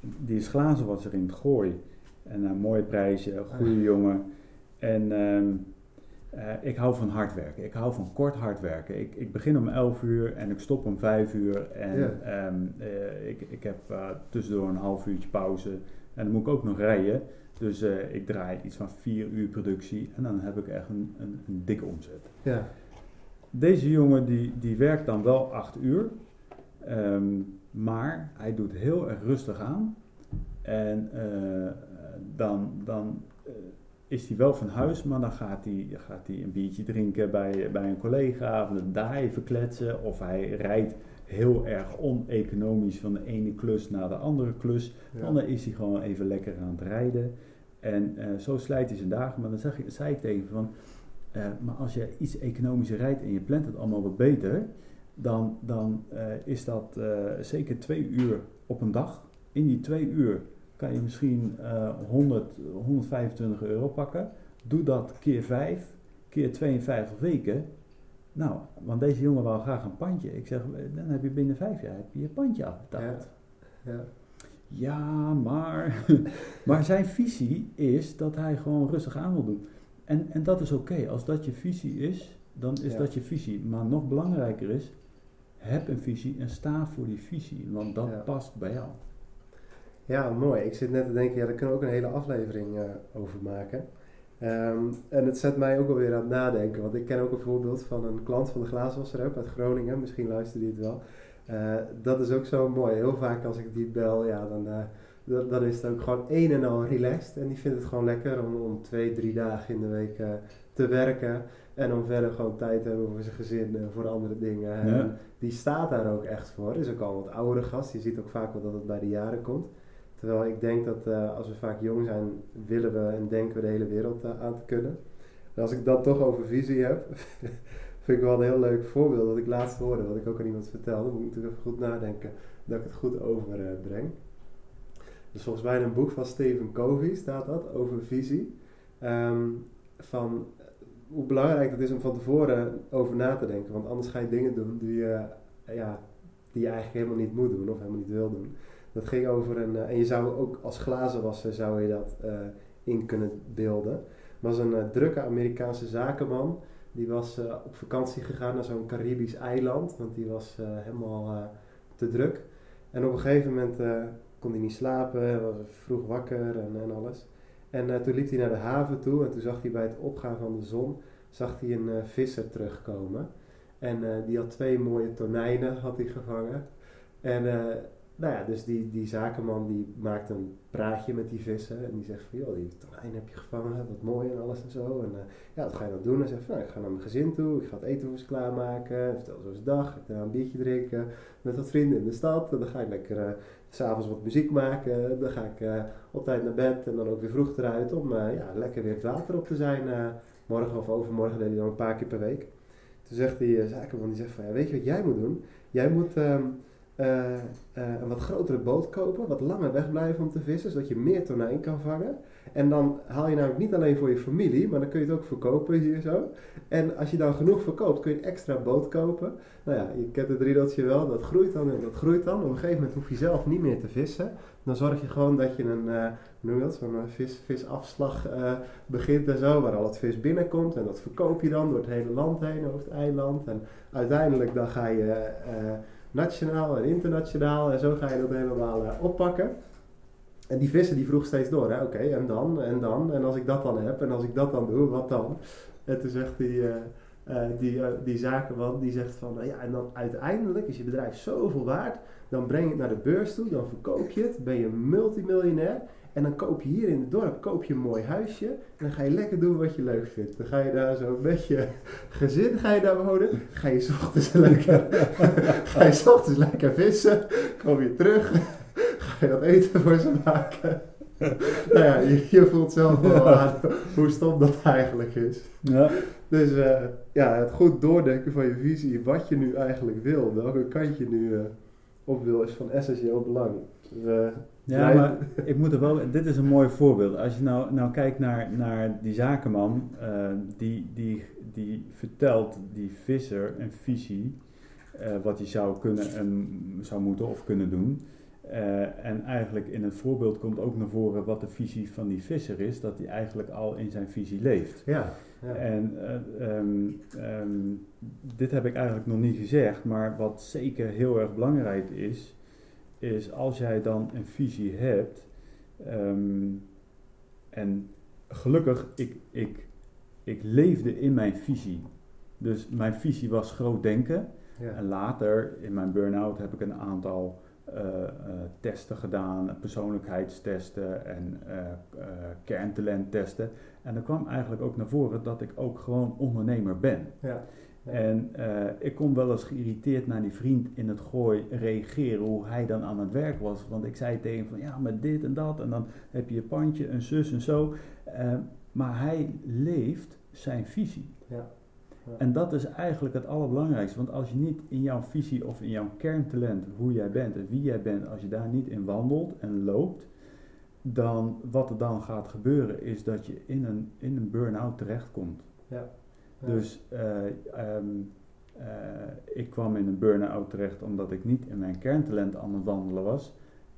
die is glazenwasser in het gooi. En een mooi prijsje, een goede jongen. En ehm, eh, ik hou van hard werken. Ik hou van kort hard werken. Ik, ik begin om 11 uur en ik stop om 5 uur. En ehm, eh, ik, ik heb eh, tussendoor een half uurtje pauze. En dan moet ik ook nog rijden. Dus ik draai iets van 4 uur productie. En dan heb ik echt een, een, een dikke omzet. Ja, Deze jongen die, die werkt dan wel 8 uur. Ehm, maar hij doet heel erg rustig aan. En dan, dan is hij wel van huis, maar dan gaat hij, gaat hij een biertje drinken bij, bij een collega. Of daar even kletsen. Of hij rijdt heel erg oneconomisch van de ene klus naar de andere klus. ja. Dan is hij gewoon even lekker aan het rijden. En eh, zo slijt hij zijn dagen. Maar dan zeg ik, zei ik tegen hem van... eh, maar als je iets economischer rijdt en je plant het allemaal wat beter... dan, dan eh, is dat zeker twee uur op een dag. In die twee uur kan je misschien eh 100, 125 euro pakken. Doe dat keer 5, keer 52 weken. Nou, want deze jongen wou graag een pandje. Ik zeg, eh, dan heb je binnen vijf jaar heb je je pandje afbetaald. Ja. Ja, maar, maar zijn visie is dat hij gewoon rustig aan wil doen. En, en dat is oké. Als dat je visie is, dan is Ja. dat je visie. Maar nog belangrijker is, heb een visie en sta voor die visie. Want dat Ja. past bij jou. Ja, mooi. Ik zit net te denken, ja, daar kunnen we ook een hele aflevering eh, over maken. Ehm, en het zet mij ook alweer aan het nadenken. Want ik ken ook een voorbeeld van een klant van de glazenwasser uit Groningen. Misschien luistert hij het wel. Eh, dat is ook zo mooi. Heel vaak als ik die bel, ja, dan, eh, dan, dan is het ook gewoon een en al relaxed. En die vindt het gewoon lekker om, om twee, drie dagen in de week te werken. En om verder gewoon tijd te hebben voor zijn gezin en voor andere dingen. En die staat daar ook echt voor. Is ook al wat oudere gast. Je ziet ook vaak wel dat het bij de jaren komt. Terwijl ik denk dat eh, als we vaak jong zijn, willen we en denken we de hele wereld eh, aan te kunnen. En als ik dat toch over visie heb, vind ik wel een heel leuk voorbeeld dat ik laatst hoorde, wat ik ook aan iemand vertelde. Moet ik natuurlijk even goed nadenken dat ik het goed overbreng. dus volgens mij in een boek van Stephen Covey staat dat over visie. Ehm, van hoe belangrijk het is om van tevoren over na te denken. Want anders ga je dingen doen die je, ja, die je eigenlijk helemaal niet moet doen of helemaal niet wil doen. Dat ging over een. eh, en je zou ook als glazenwasser zou je dat eh, in kunnen beelden. Was een eh, drukke Amerikaanse zakenman. Die was op vakantie gegaan naar zo'n Caribisch eiland. Want die was helemaal te druk. En op een gegeven moment kon hij niet slapen. Was vroeg wakker en, en alles. En toen liep hij naar de haven toe. En toen zag hij bij het opgaan van de zon. Zag hij een eh, visser terugkomen. En die had twee mooie tonijnen had hij gevangen. En nou ja, dus die, die zakenman die maakt een praatje met die vissen. En die zegt van, joh, die tonijn heb je gevangen, wat mooi en alles en zo. En eh, ja, wat ga je dan doen? En zegt van, nou, ik ga naar mijn gezin toe, ik ga het eten voor ze klaarmaken. Vertel zo eens dag, ik ga een biertje drinken met wat vrienden in de stad. Dan ga ik lekker eh, s s'avonds wat muziek maken. Dan ga ik eh, op tijd naar bed en dan ook weer vroeg eruit om ja, lekker weer het water op te zijn. morgen of overmorgen deed hij dan een paar keer per week. Toen zegt die uh, zakenman, die zegt van, ja, weet je wat jij moet doen? Jij moet... ehm, eh, eh, een wat grotere boot kopen, wat langer wegblijven om te vissen, zodat je meer tonijn kan vangen. En dan haal je namelijk niet alleen voor je familie, maar dan kun je het ook verkopen hier zo. En als je dan genoeg verkoopt, kun je een extra boot kopen. Nou ja, je kent het riedeltje wel, dat groeit dan en dat groeit dan. Op een gegeven moment hoef je zelf niet meer te vissen. Dan zorg je gewoon dat je een, eh, hoe noem dat, zo'n eh, vis, visafslag eh, begint en zo, waar al het vis binnenkomt. En dat verkoop je dan door het hele land heen, over het eiland. En uiteindelijk dan ga je... eh, nationaal en internationaal en zo ga je dat helemaal eh, oppakken. En die vissen die vroeg steeds door, oké, en dan, en dan, en als ik dat dan heb, en als ik dat dan doe, wat dan? En toen zegt die, eh, die, eh, die zakenman, die zegt van, nou ja, en dan uiteindelijk is je bedrijf zoveel waard, dan breng je het naar de beurs toe, dan verkoop je het, ben je multimiljonair, en dan koop je hier in het dorp koop je een mooi huisje. En dan ga je lekker doen wat je leuk vindt. Dan ga je daar zo met je gezin ga je daar wonen. Ga je 's ochtends lekker, ga je 's ochtends lekker vissen. Kom je terug. Ga je dat eten voor ze maken. nou ja, je, je voelt zelf wel aan hoe stom dat eigenlijk is. Ja. Dus eh, ja, het goed doordenken van je visie. Wat je nu eigenlijk wil. Welke kant je nu eh, op wil is van essentieel belang. Dus, eh, Ja, Blijf- maar ik moet er wel, dit is een mooi voorbeeld. Als je nou, nou kijkt naar, naar die zakenman, eh, die, die, die vertelt die visser een visie, eh, wat hij zou kunnen en zou moeten of kunnen doen. Eh, en eigenlijk in het voorbeeld komt ook naar voren wat de visie van die visser is, dat hij eigenlijk al in zijn visie leeft. Ja. Ja. En eh, ehm, ehm, dit heb ik eigenlijk nog niet gezegd, maar wat zeker heel erg belangrijk is, is als jij dan een visie hebt, ehm, en gelukkig, ik, ik, ik leefde in mijn visie. Dus mijn visie was groot denken. ja. En later, in mijn burn-out, heb ik een aantal testen gedaan, persoonlijkheidstesten en eh eh, kerntalenttesten. En er kwam eigenlijk ook naar voren dat ik ook gewoon ondernemer ben. ja. Ja. En eh, ik kon wel eens geïrriteerd naar die vriend in het gooi reageren hoe hij dan aan het werk was. Want ik zei tegen hem van ja, met dit en dat en dan heb je je pandje, een zus en zo. Eh, maar hij leeft zijn visie. Ja. Ja. En dat is eigenlijk het allerbelangrijkste. Want als je niet in jouw visie of in jouw kerntalent, hoe jij bent en wie jij bent, als je daar niet in wandelt en loopt, dan wat er dan gaat gebeuren is dat je in een, in een burn-out terechtkomt. Ja. Ja. Dus eh, ehm, eh, ik kwam in een burn-out terecht omdat ik niet in mijn kerntalent aan het wandelen was.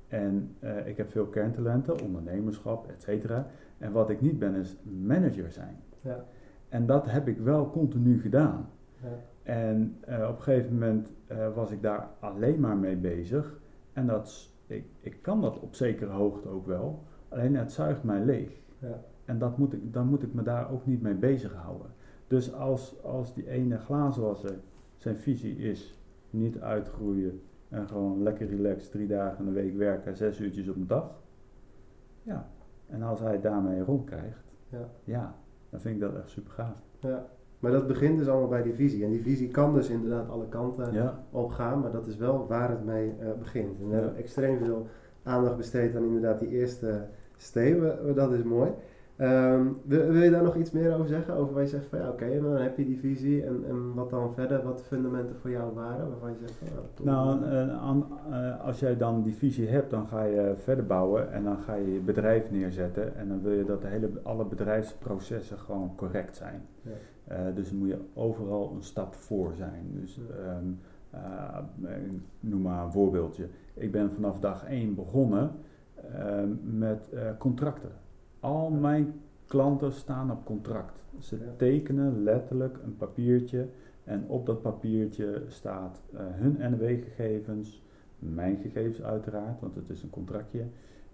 En eh, ik heb veel kerntalenten, ondernemerschap, et cetera. En wat ik niet ben is manager zijn. Ja. En dat heb ik wel continu gedaan. Ja. En eh, op een gegeven moment eh, was ik daar alleen maar mee bezig. En dat, ik, ik kan dat op zekere hoogte ook wel. Alleen het zuigt mij leeg. Ja. En dat moet ik, dan moet ik me daar ook niet mee bezighouden. Dus als, als die ene glazenwasser zijn visie is niet uitgroeien en gewoon lekker relaxed drie dagen in de week werken, zes uurtjes op een dag. Ja, en als hij daarmee rondkrijgt, Ja. ja, dan vind ik dat echt super gaaf. Ja. Maar dat begint dus allemaal bij die visie. En die visie kan dus inderdaad alle kanten Ja, op gaan, maar dat is wel waar het mee eh, begint. En we Ja. hebben extreem veel aandacht besteed aan inderdaad die eerste steen. Dat is mooi. Ehm, wil, wil je daar nog iets meer over zeggen? Over waar je zegt van ja, oké, dan heb je die visie en, en wat dan verder, wat fundamenten voor jou waren, waarvan je zegt van nou. Nou, eh, eh, als jij dan die visie hebt, dan ga je verder bouwen en dan ga je je bedrijf neerzetten. En dan wil je dat de hele, alle bedrijfsprocessen gewoon correct zijn. Ja. Eh, dus dan moet je overal een stap voor zijn. Dus ehm, eh, noem maar een voorbeeldje. Ik ben vanaf dag 1 begonnen ehm, met contracten. Al mijn klanten staan op contract. Ze tekenen letterlijk een papiertje en op dat papiertje staat eh, hun NW-gegevens, mijn gegevens uiteraard, want het is een contractje.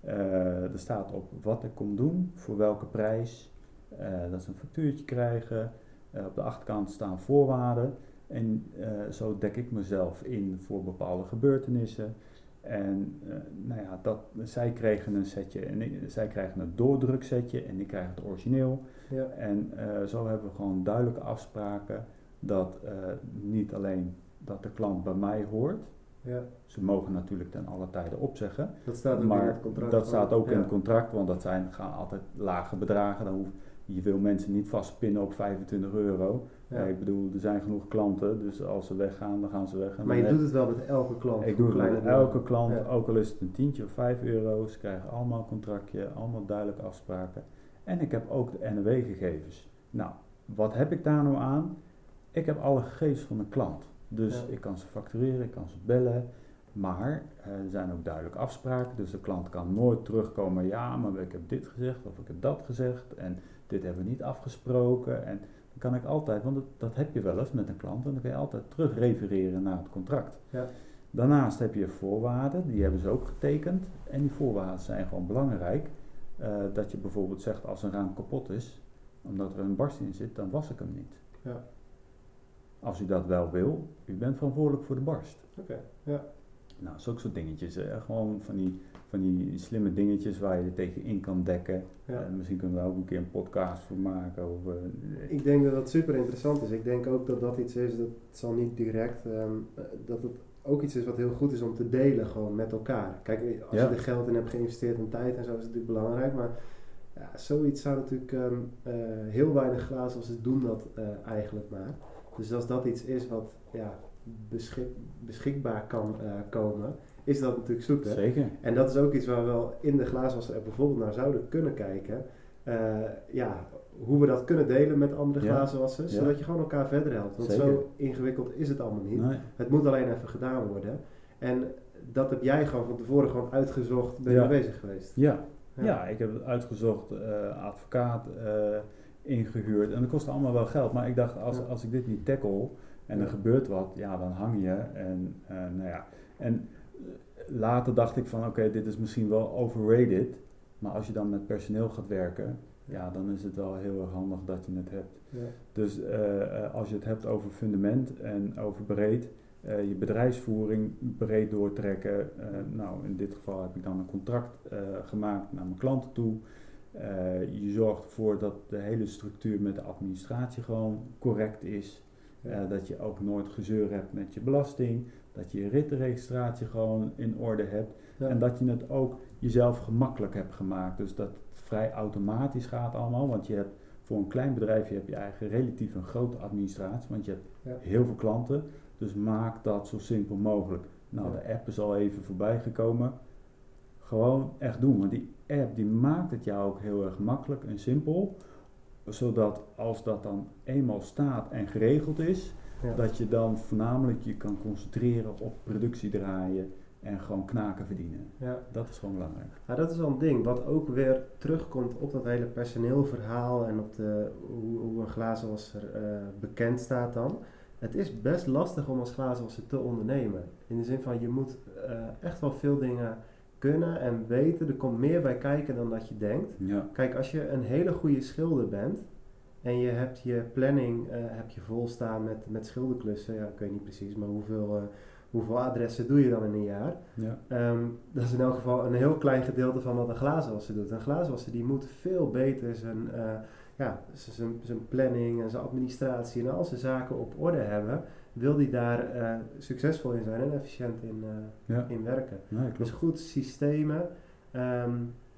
Eh, er staat op wat ik kom doen, voor welke prijs, eh, dat ze een factuurtje krijgen. Op de achterkant staan voorwaarden en zo dek ik mezelf in voor bepaalde gebeurtenissen. En eh, nou ja, dat, zij kregen een setje en ik- zij krijgen een doordruksetje en ik krijg het origineel. Ja. En eh, zo hebben we gewoon duidelijke afspraken dat eh, niet alleen dat de klant bij mij hoort. Ja. Ze mogen natuurlijk ten alle tijden opzeggen. Dat staat ook in maar het contract. dat staat ook in het contract, want dat zijn, gaan altijd lage bedragen. Dan hoef, je wil mensen niet vastpinnen op 25 euro. Ja. Ja, ik bedoel, er zijn genoeg klanten, dus als ze weggaan, dan gaan ze weg. En Maar je doet het wel met elke klant. ik doe het met elke klant, Ja. ook al is het een tientje of 5 euro. Ze krijgen allemaal een contractje, allemaal duidelijke afspraken. En ik heb ook de NW-gegevens. Nou, wat heb ik daar nou aan? Ik heb alle gegevens van de klant. Dus Ja. ik kan ze factureren, ik kan ze bellen. Maar eh, er zijn ook duidelijke afspraken. Dus de klant kan nooit terugkomen. Ja, maar ik heb dit gezegd of ik heb dat gezegd. En dit hebben we niet afgesproken. En dan kan ik altijd, want dat, dat heb je wel eens met een klant. En dan kan je altijd terug refereren naar het contract. Ja. Daarnaast heb je voorwaarden, die hebben ze ook getekend. En die voorwaarden zijn gewoon belangrijk. Eh, dat je bijvoorbeeld zegt als een raam kapot is, omdat er een barst in zit, dan was ik hem niet. Ja. Als u dat wel wil, u bent verantwoordelijk voor de barst. Oké, ja. Nou, zulke soort dingetjes. eh, gewoon van die, van die slimme dingetjes waar je tegen in kan dekken. Ja. En misschien kunnen we daar ook een keer een podcast voor maken. Of, eh, Ik denk dat dat super interessant is. Ik denk ook dat dat iets is, dat zal niet direct, ehm, eh, dat het ook iets is wat heel goed is om te delen gewoon met elkaar. Kijk, als Ja. je er geld in hebt geïnvesteerd en tijd en zo is het natuurlijk belangrijk, maar ja, zoiets zou natuurlijk ehm, eh, heel weinig glazen doen dat eh, eigenlijk maar. Dus als dat iets is wat ja, beschik- beschikbaar kan eh, komen, is dat natuurlijk super. Zeker. En dat is ook iets waar we wel in de glazenwasser app bijvoorbeeld naar zouden kunnen kijken. Eh, ja, hoe we dat kunnen delen met andere Ja. glazenwassers, zodat je gewoon elkaar verder helpt. Want Zeker. zo ingewikkeld is het allemaal niet. Nee. Het moet alleen even gedaan worden. En dat heb jij gewoon van tevoren gewoon uitgezocht, ben je Ja. bezig geweest. Ja, ja. ik heb het uitgezocht, eh, advocaat eh, ingehuurd. En dat kostte allemaal wel geld. Maar ik dacht, als, Ja. als ik dit niet tackle en er gebeurt wat, ja, dan hang je. En, nou ja. en later dacht ik van, oké, dit is misschien wel overrated. Maar als je dan met personeel gaat werken, ja, dan is het wel heel erg handig dat je het hebt. Ja. Dus eh, eh, als je het hebt over fundament en over breed, eh, je bedrijfsvoering breed doortrekken. Nou, in dit geval heb ik dan een contract gemaakt naar mijn klanten toe. Je zorgt ervoor dat de hele structuur met de administratie gewoon correct is. Ja. Dat je ook nooit gezeur hebt met je belasting. Dat je je rittenregistratie gewoon in orde hebt. Ja. En dat je het ook jezelf gemakkelijk hebt gemaakt. Dus dat het vrij automatisch gaat allemaal. Want je hebt voor een klein bedrijfje heb je eigenlijk relatief een grote administratie. Want je hebt Ja. heel veel klanten. Dus maak dat zo simpel mogelijk. Nou, Ja. de app is al even voorbij gekomen. Gewoon echt doen. Want die app die maakt het jou ook heel erg makkelijk en simpel. Zodat als dat dan eenmaal staat en geregeld is, Ja. dat je dan voornamelijk je kan concentreren op productie draaien en gewoon knaken verdienen. Ja. Dat is gewoon belangrijk. Ja, dat is wel een ding wat ook weer terugkomt op dat hele personeelverhaal en op de, hoe, hoe een glazenwasser eh bekend staat dan. Het is best lastig om als glazenwasser te ondernemen. In de zin van je moet eh, echt wel veel dingen kunnen en weten. Er komt meer bij kijken dan dat je denkt. Ja. Kijk, als je een hele goede schilder bent en je hebt je planning eh, heb je vol staan met, met schilderklussen, ja, ik weet niet precies, maar hoeveel, eh, hoeveel adressen doe je dan in een jaar? Ja. Ehm, dat is in elk geval een heel klein gedeelte van wat een glazenwasser doet. Een glazenwasser die moet veel beter zijn, eh, ja, zijn, zijn planning en zijn administratie en al zijn zaken op orde hebben. Wil die daar succesvol in zijn en efficiënt in, ja. in werken. Dus goed systemen. Ehm,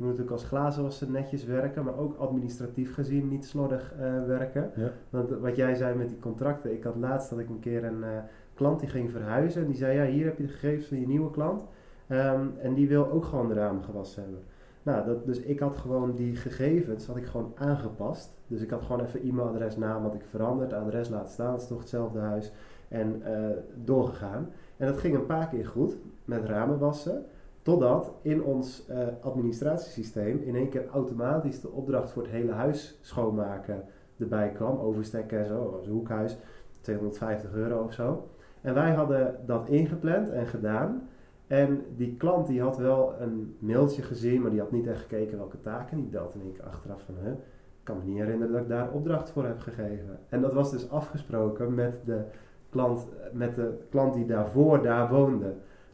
je moet natuurlijk als glazenwasser netjes werken, maar ook administratief gezien niet slordig eh, werken. Ja. Want wat jij zei met die contracten, ik had laatst dat ik een keer een eh, klant die ging verhuizen en die zei ja hier heb je de gegevens van je nieuwe klant Ehm, en die wil ook gewoon de ramen gewassen hebben. Nou, dat, dus ik had gewoon die gegevens had ik gewoon aangepast. Dus ik had gewoon even e-mailadres, naam had ik veranderd, adres laten staan, het is toch hetzelfde huis en eh, doorgegaan. En dat ging een paar keer goed met ramen wassen. Totdat in ons eh, administratiesysteem in één keer automatisch de opdracht voor het hele huis schoonmaken erbij kwam. Overstekken en zo. Dat een hoekhuis, 250 euro of zo. En wij hadden dat ingepland en gedaan. En die klant die had wel een mailtje gezien, maar die had niet echt gekeken welke taken. Die in één keer achteraf van, huh, ik kan me niet herinneren dat ik daar opdracht voor heb gegeven. En dat was dus afgesproken met de klant, met de klant die daarvoor daar woonde.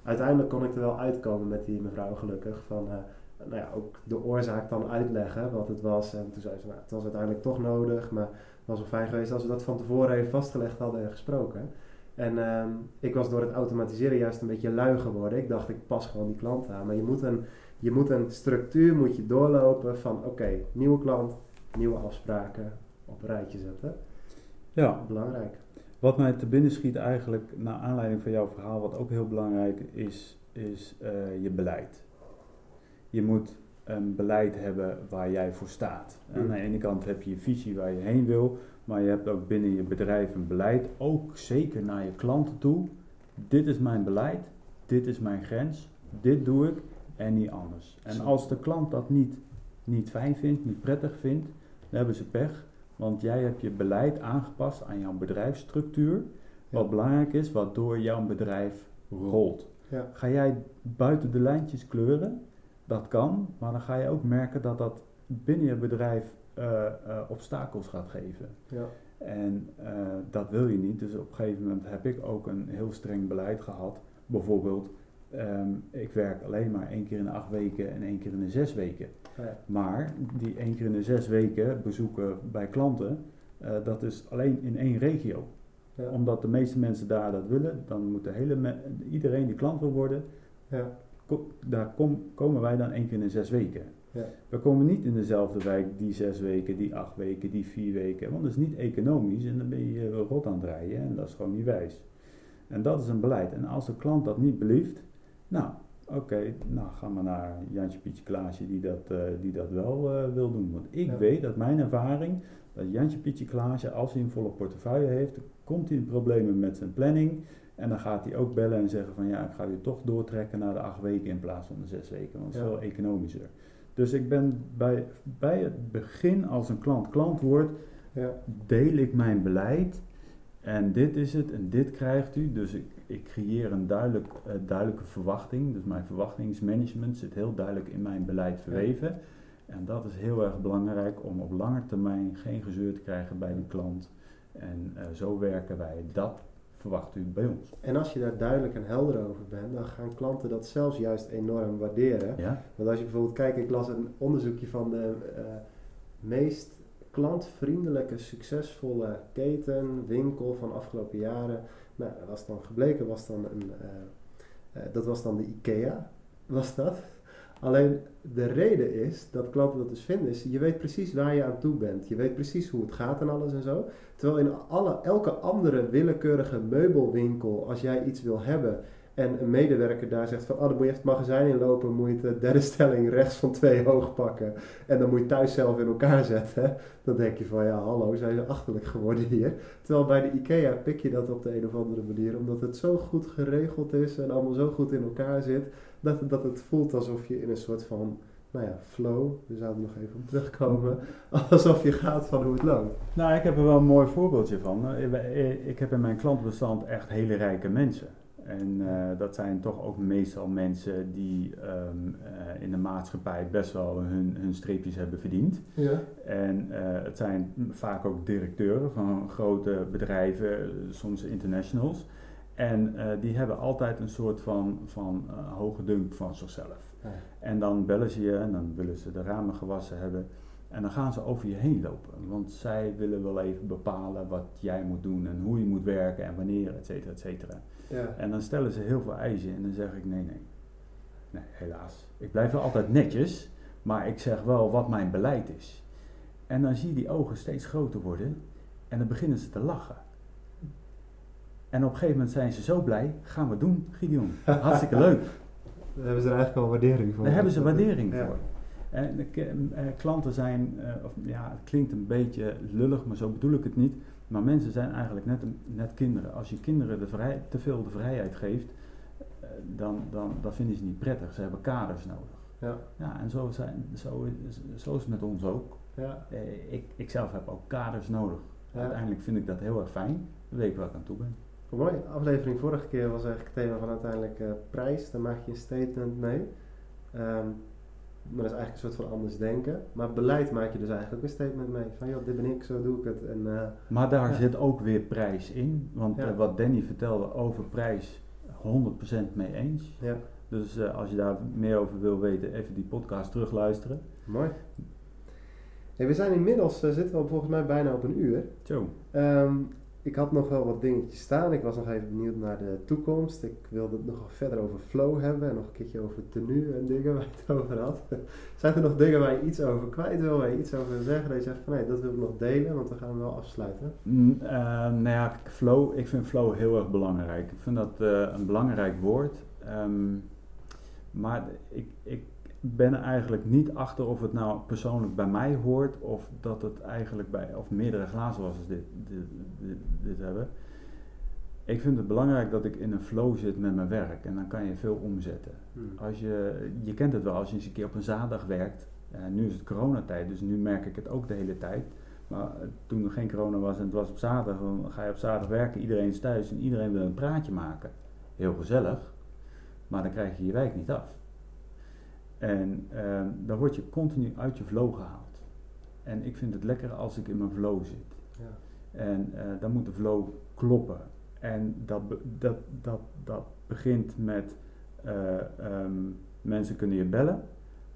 Uiteindelijk kon ik er wel uitkomen met die mevrouw gelukkig. Van, eh, nou ja, ook de oorzaak dan uitleggen wat het was. En toen zei ze, nou, het was uiteindelijk toch nodig. Maar het was wel fijn geweest als we dat van tevoren even vastgelegd hadden en gesproken. En ehm, ik was door het automatiseren juist een beetje lui geworden. Ik dacht, ik pas gewoon die klant aan. Maar je moet een, je moet een structuur moet je doorlopen van, oké, nieuwe klant, nieuwe afspraken op een rijtje zetten. Ja, Belangrijk. Wat mij te binnen schiet eigenlijk, naar aanleiding van jouw verhaal, wat ook heel belangrijk is, is eh, je beleid. Je moet een beleid hebben waar jij voor staat. En aan de ene kant heb je je visie waar je heen wil, maar je hebt ook binnen je bedrijf een beleid, ook zeker naar je klanten toe. Dit is mijn beleid, dit is mijn grens, dit doe ik en niet anders. En als de klant dat niet, niet fijn vindt, niet prettig vindt, dan hebben ze pech. Want jij hebt je beleid aangepast aan jouw bedrijfsstructuur. Wat Ja. belangrijk is, waardoor jouw bedrijf rolt. Ja. Ga jij buiten de lijntjes kleuren? Dat kan, maar dan ga je ook merken dat dat binnen je bedrijf eh, eh, obstakels gaat geven. Ja. En eh, dat wil je niet. Dus op een gegeven moment heb ik ook een heel streng beleid gehad. Bijvoorbeeld, ehm, ik werk alleen maar één keer in de acht weken en één keer in de zes weken. Ja. Maar die één keer in de zes weken bezoeken bij klanten, eh, dat is alleen in één regio. Ja. Omdat de meeste mensen daar dat willen, dan moet de hele iedereen die klant wil worden, Ja. ko- daar kom- komen wij dan één keer in de zes weken. Ja. We komen niet in dezelfde wijk die zes weken, die acht weken, die vier weken, want dat is niet economisch en dan ben je rot aan het rijden en dat is gewoon niet wijs. En dat is een beleid. En als de klant dat niet belieft, nou, oké, nou gaan we naar Jantje Pietje Klaasje die dat, eh, die dat wel eh, wil doen. Want ik Ja. weet uit mijn ervaring dat Jantje Pietje Klaasje, als hij een volle portefeuille heeft, komt hij in problemen met zijn planning En dan gaat hij ook bellen en zeggen van ja, ik ga je toch doortrekken naar de acht weken in plaats van de zes weken, want het is Ja. veel economischer. Dus ik ben bij, bij het begin, als een klant klant wordt, Ja. deel ik mijn beleid en dit is het en dit krijgt u. Dus ik, ik creëer een duidelijk, eh, duidelijke verwachting. Dus mijn verwachtingsmanagement zit heel duidelijk in mijn beleid verweven. En dat is heel erg belangrijk om op lange termijn geen gezeur te krijgen bij die klant. En eh, zo werken wij. Dat verwacht u bij ons. En als je daar duidelijk en helder over bent, dan gaan klanten dat zelfs juist enorm waarderen. Ja? Want als je bijvoorbeeld kijkt, ik las een onderzoekje van de eh, meest klantvriendelijke, succesvolle keten, winkel van afgelopen jaren. Nou, dat was dan gebleken, was dan een, eh, eh, dat was dan de IKEA, was dat. Alleen de reden is dat klanten dat dus vinden, is je weet precies waar je aan toe bent. Je weet precies hoe het gaat en alles en zo. Terwijl in alle, elke andere willekeurige meubelwinkel, als jij iets wil hebben en een medewerker daar zegt van, oh dan moet je even het magazijn inlopen, moet je eh, derde stelling rechts van twee hoog pakken en dan moet je thuis zelf in elkaar zetten. Dan denk je van, ja hallo, zijn ze achterlijk geworden hier. Terwijl bij de IKEA pik je dat op de een of andere manier, omdat het zo goed geregeld is en allemaal zo goed in elkaar zit, dat, dat het voelt alsof je in een soort van, nou ja, flow, we zouden nog even op terugkomen, alsof je gaat van hoe het loopt. Nou, ik heb er wel een mooi voorbeeldje van. Ik heb in mijn klantenbestand echt hele rijke mensen. En eh, dat zijn toch ook meestal mensen die ehm, eh, in de maatschappij best wel hun, hun streepjes hebben verdiend. Ja. En eh, het zijn vaak ook directeuren van grote bedrijven, soms internationals. En die hebben altijd een soort van, van hoge dunk van zichzelf. Ja. En dan bellen ze je en dan willen ze de ramen gewassen hebben. En dan gaan ze over je heen lopen. Want zij willen wel even bepalen wat jij moet doen en hoe je moet werken en wanneer, et cetera, et cetera. Ja. En dan stellen ze heel veel eisen en dan zeg ik nee, nee. Nee, helaas. Ik blijf wel altijd netjes, maar ik zeg wel wat mijn beleid is. En dan zie je die ogen steeds groter worden en dan beginnen ze te lachen. En op een gegeven moment zijn ze zo blij, gaan we doen, Gideon. Hartstikke leuk. Daar hebben ze er eigenlijk al waardering voor. Daar hebben ze waardering Ja. voor. En de eh, klanten zijn, eh, of, ja, het klinkt een beetje lullig, maar zo bedoel ik het niet. Maar mensen zijn eigenlijk net, net kinderen. Als je kinderen de vrij, te veel de vrijheid geeft, eh, dan, dan, dan vinden ze niet prettig. Ze hebben kaders nodig. Ja. Ja, en zo, zijn, zo, is, zo is het met ons ook. Ja. Eh, ik, ik zelf heb ook kaders nodig. Ja. Uiteindelijk vind ik dat heel erg fijn. Dan weet ik waar ik aan toe ben. Mooi. Aflevering vorige keer was eigenlijk het thema van uiteindelijk eh, prijs. Daar maak je een statement mee. Ehm, maar dat is eigenlijk een soort van anders denken. Maar beleid maak je dus eigenlijk een statement mee. Van joh, dit ben ik, zo doe ik het. En, eh, Maar daar Ja. zit ook weer prijs in. Want Ja. eh, wat Danny vertelde over prijs, 100% mee eens. ja, Dus eh, als je daar meer over wil weten, even die podcast terugluisteren. mooi. Hey, we zijn inmiddels, zitten we volgens mij bijna op een uur. Zo. Ehm, ik had nog wel wat dingetjes staan. Ik was nog even benieuwd naar de toekomst. Ik wilde het nog verder over flow hebben en nog een keertje over tenue en dingen waar je het over had. Zijn er nog dingen waar je iets over kwijt wil, waar je iets over wil zeggen? Dat je zegt van nee, dat wil ik nog delen, want we gaan hem wel afsluiten. Mm, eh, nou ja, flow, ik vind flow heel erg belangrijk. Ik vind dat eh, een belangrijk woord. Ehm, maar ik, ik ben er eigenlijk niet achter of het nou persoonlijk bij mij hoort of dat het eigenlijk bij, of meerdere glazenwassers dit, dit, dit, dit hebben. Ik vind het belangrijk dat ik in een flow zit met mijn werk en dan kan je veel omzetten. Als je, je kent het wel, als je eens een keer op een zaterdag werkt. eh, nu is het coronatijd, dus nu merk ik het ook de hele tijd. Maar eh, toen er geen corona was en het was op zaterdag, dan ga je op zaterdag werken, iedereen is thuis en iedereen wil een praatje maken. Heel gezellig, maar dan krijg je je wijk niet af. En eh, dan word je continu uit je flow gehaald. En ik vind het lekker als ik in mijn flow zit. Ja. En eh, dan moet de flow kloppen. En dat, dat, dat, dat begint met eh, ehm, mensen kunnen je bellen,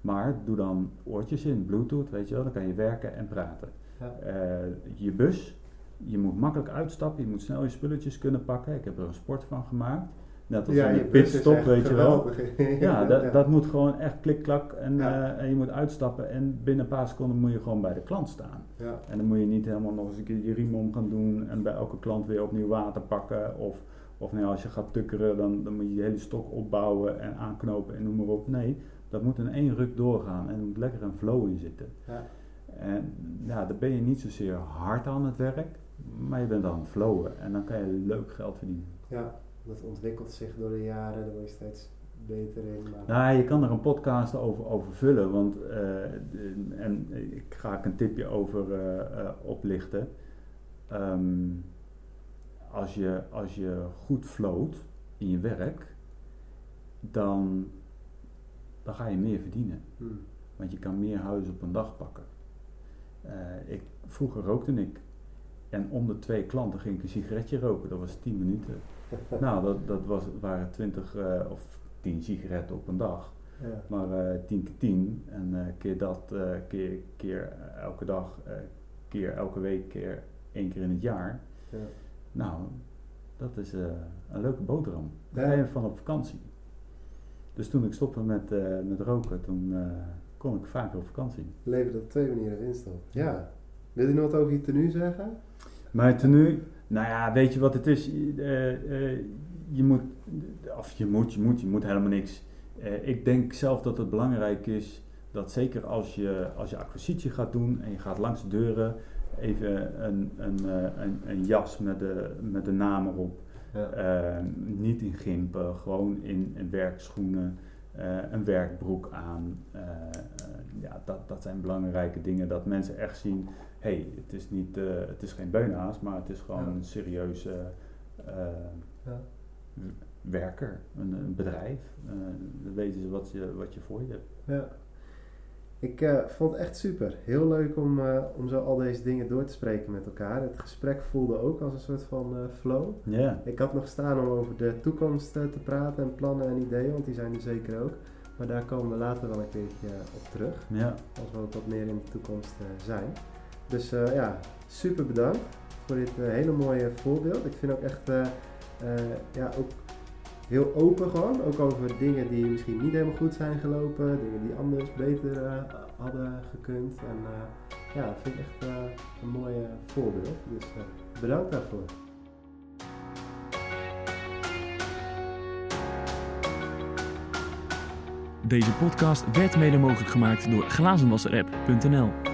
maar doe dan oortjes in, bluetooth, weet je wel, dan kan je werken en praten. Ja. Eh, je bus, je moet makkelijk uitstappen, je moet snel je spulletjes kunnen pakken. Ik heb er een sport van gemaakt. Net als Ja, een pitstop, weet je wel. Ja, dat, dat moet gewoon echt klik-klak en, eh, en je moet uitstappen en binnen een paar seconden moet je gewoon bij de klant staan. Ja. En dan moet je niet helemaal nog eens een keer je riem om gaan doen en bij elke klant weer opnieuw water pakken. Of, of nou, als je gaat tukkeren, dan, dan moet je je hele stok opbouwen en aanknopen en noem maar op. Nee, dat moet in één ruk doorgaan en er moet lekker een flow in zitten. Ja. En ja, dan ben je niet zozeer hard aan het werk, maar je bent aan het flowen en dan kan je leuk geld verdienen. Ja. Dat ontwikkelt zich door de jaren, daar word je steeds beter in. Maar... Nou, je kan er een podcast over, over vullen, want eh, en ik ga ik een tipje over eh, eh, oplichten. Ehm, als, je, als je goed floot in je werk, dan, dan ga je meer verdienen. Hmm. Want je kan meer huizen op een dag pakken. ik, vroeger rookte ik. En om de twee klanten ging ik een sigaretje roken. Dat was 10 minuten. nou, dat, dat was, waren 20 of 10 sigaretten op een dag. Ja. Maar uh, 10 keer 10 en uh, keer dat, keer, keer elke dag, keer elke week, keer één keer in het jaar. Ja. Nou, dat is een leuke boterham. Daar ga je van op vakantie. Dus toen ik stopte met, met roken, toen kon ik vaker op vakantie. Leven dat op twee manieren op. Ja. Wil je nog wat over je tenue zeggen? Mijn tenue, nou ja, weet je wat het is? Eh, eh, je moet, of je moet, je moet, je moet helemaal niks. Eh, ik denk zelf dat het belangrijk is dat zeker als je, als je acquisitie gaat doen en je gaat langs de deuren, even een, een, eh, een, een jas met de, met de naam erop. Ja. Eh, niet in gimpen, gewoon in, in werkschoenen, eh, een werkbroek aan. Eh, eh, ja, dat, dat zijn belangrijke dingen, dat mensen echt zien, hey, het, is niet, eh, het is geen beunaas, maar het is gewoon Ja. een serieuze eh, Ja. werker, een, een bedrijf. Eh, dan weten ze wat je, wat je voor je hebt. Ja. Ik vond het echt super. Heel leuk om, om zo al deze dingen door te spreken met elkaar. Het gesprek voelde ook als een soort van flow. Ja, Ik had nog staan om over de toekomst te praten en plannen en ideeën, want die zijn er zeker ook. Maar daar komen we later wel een keertje op terug, ja. als we ook wat meer in de toekomst zijn. Dus eh, ja, super bedankt voor dit eh, hele mooie voorbeeld. Ik vind ook echt, eh, ja, ook heel open gewoon. Ook over dingen die misschien niet helemaal goed zijn gelopen, dingen die anders beter hadden gekund. En ja, dat vind ik echt een mooi voorbeeld. Dus bedankt daarvoor. Deze podcast werd mede mogelijk gemaakt door glazenwasserapp.nl.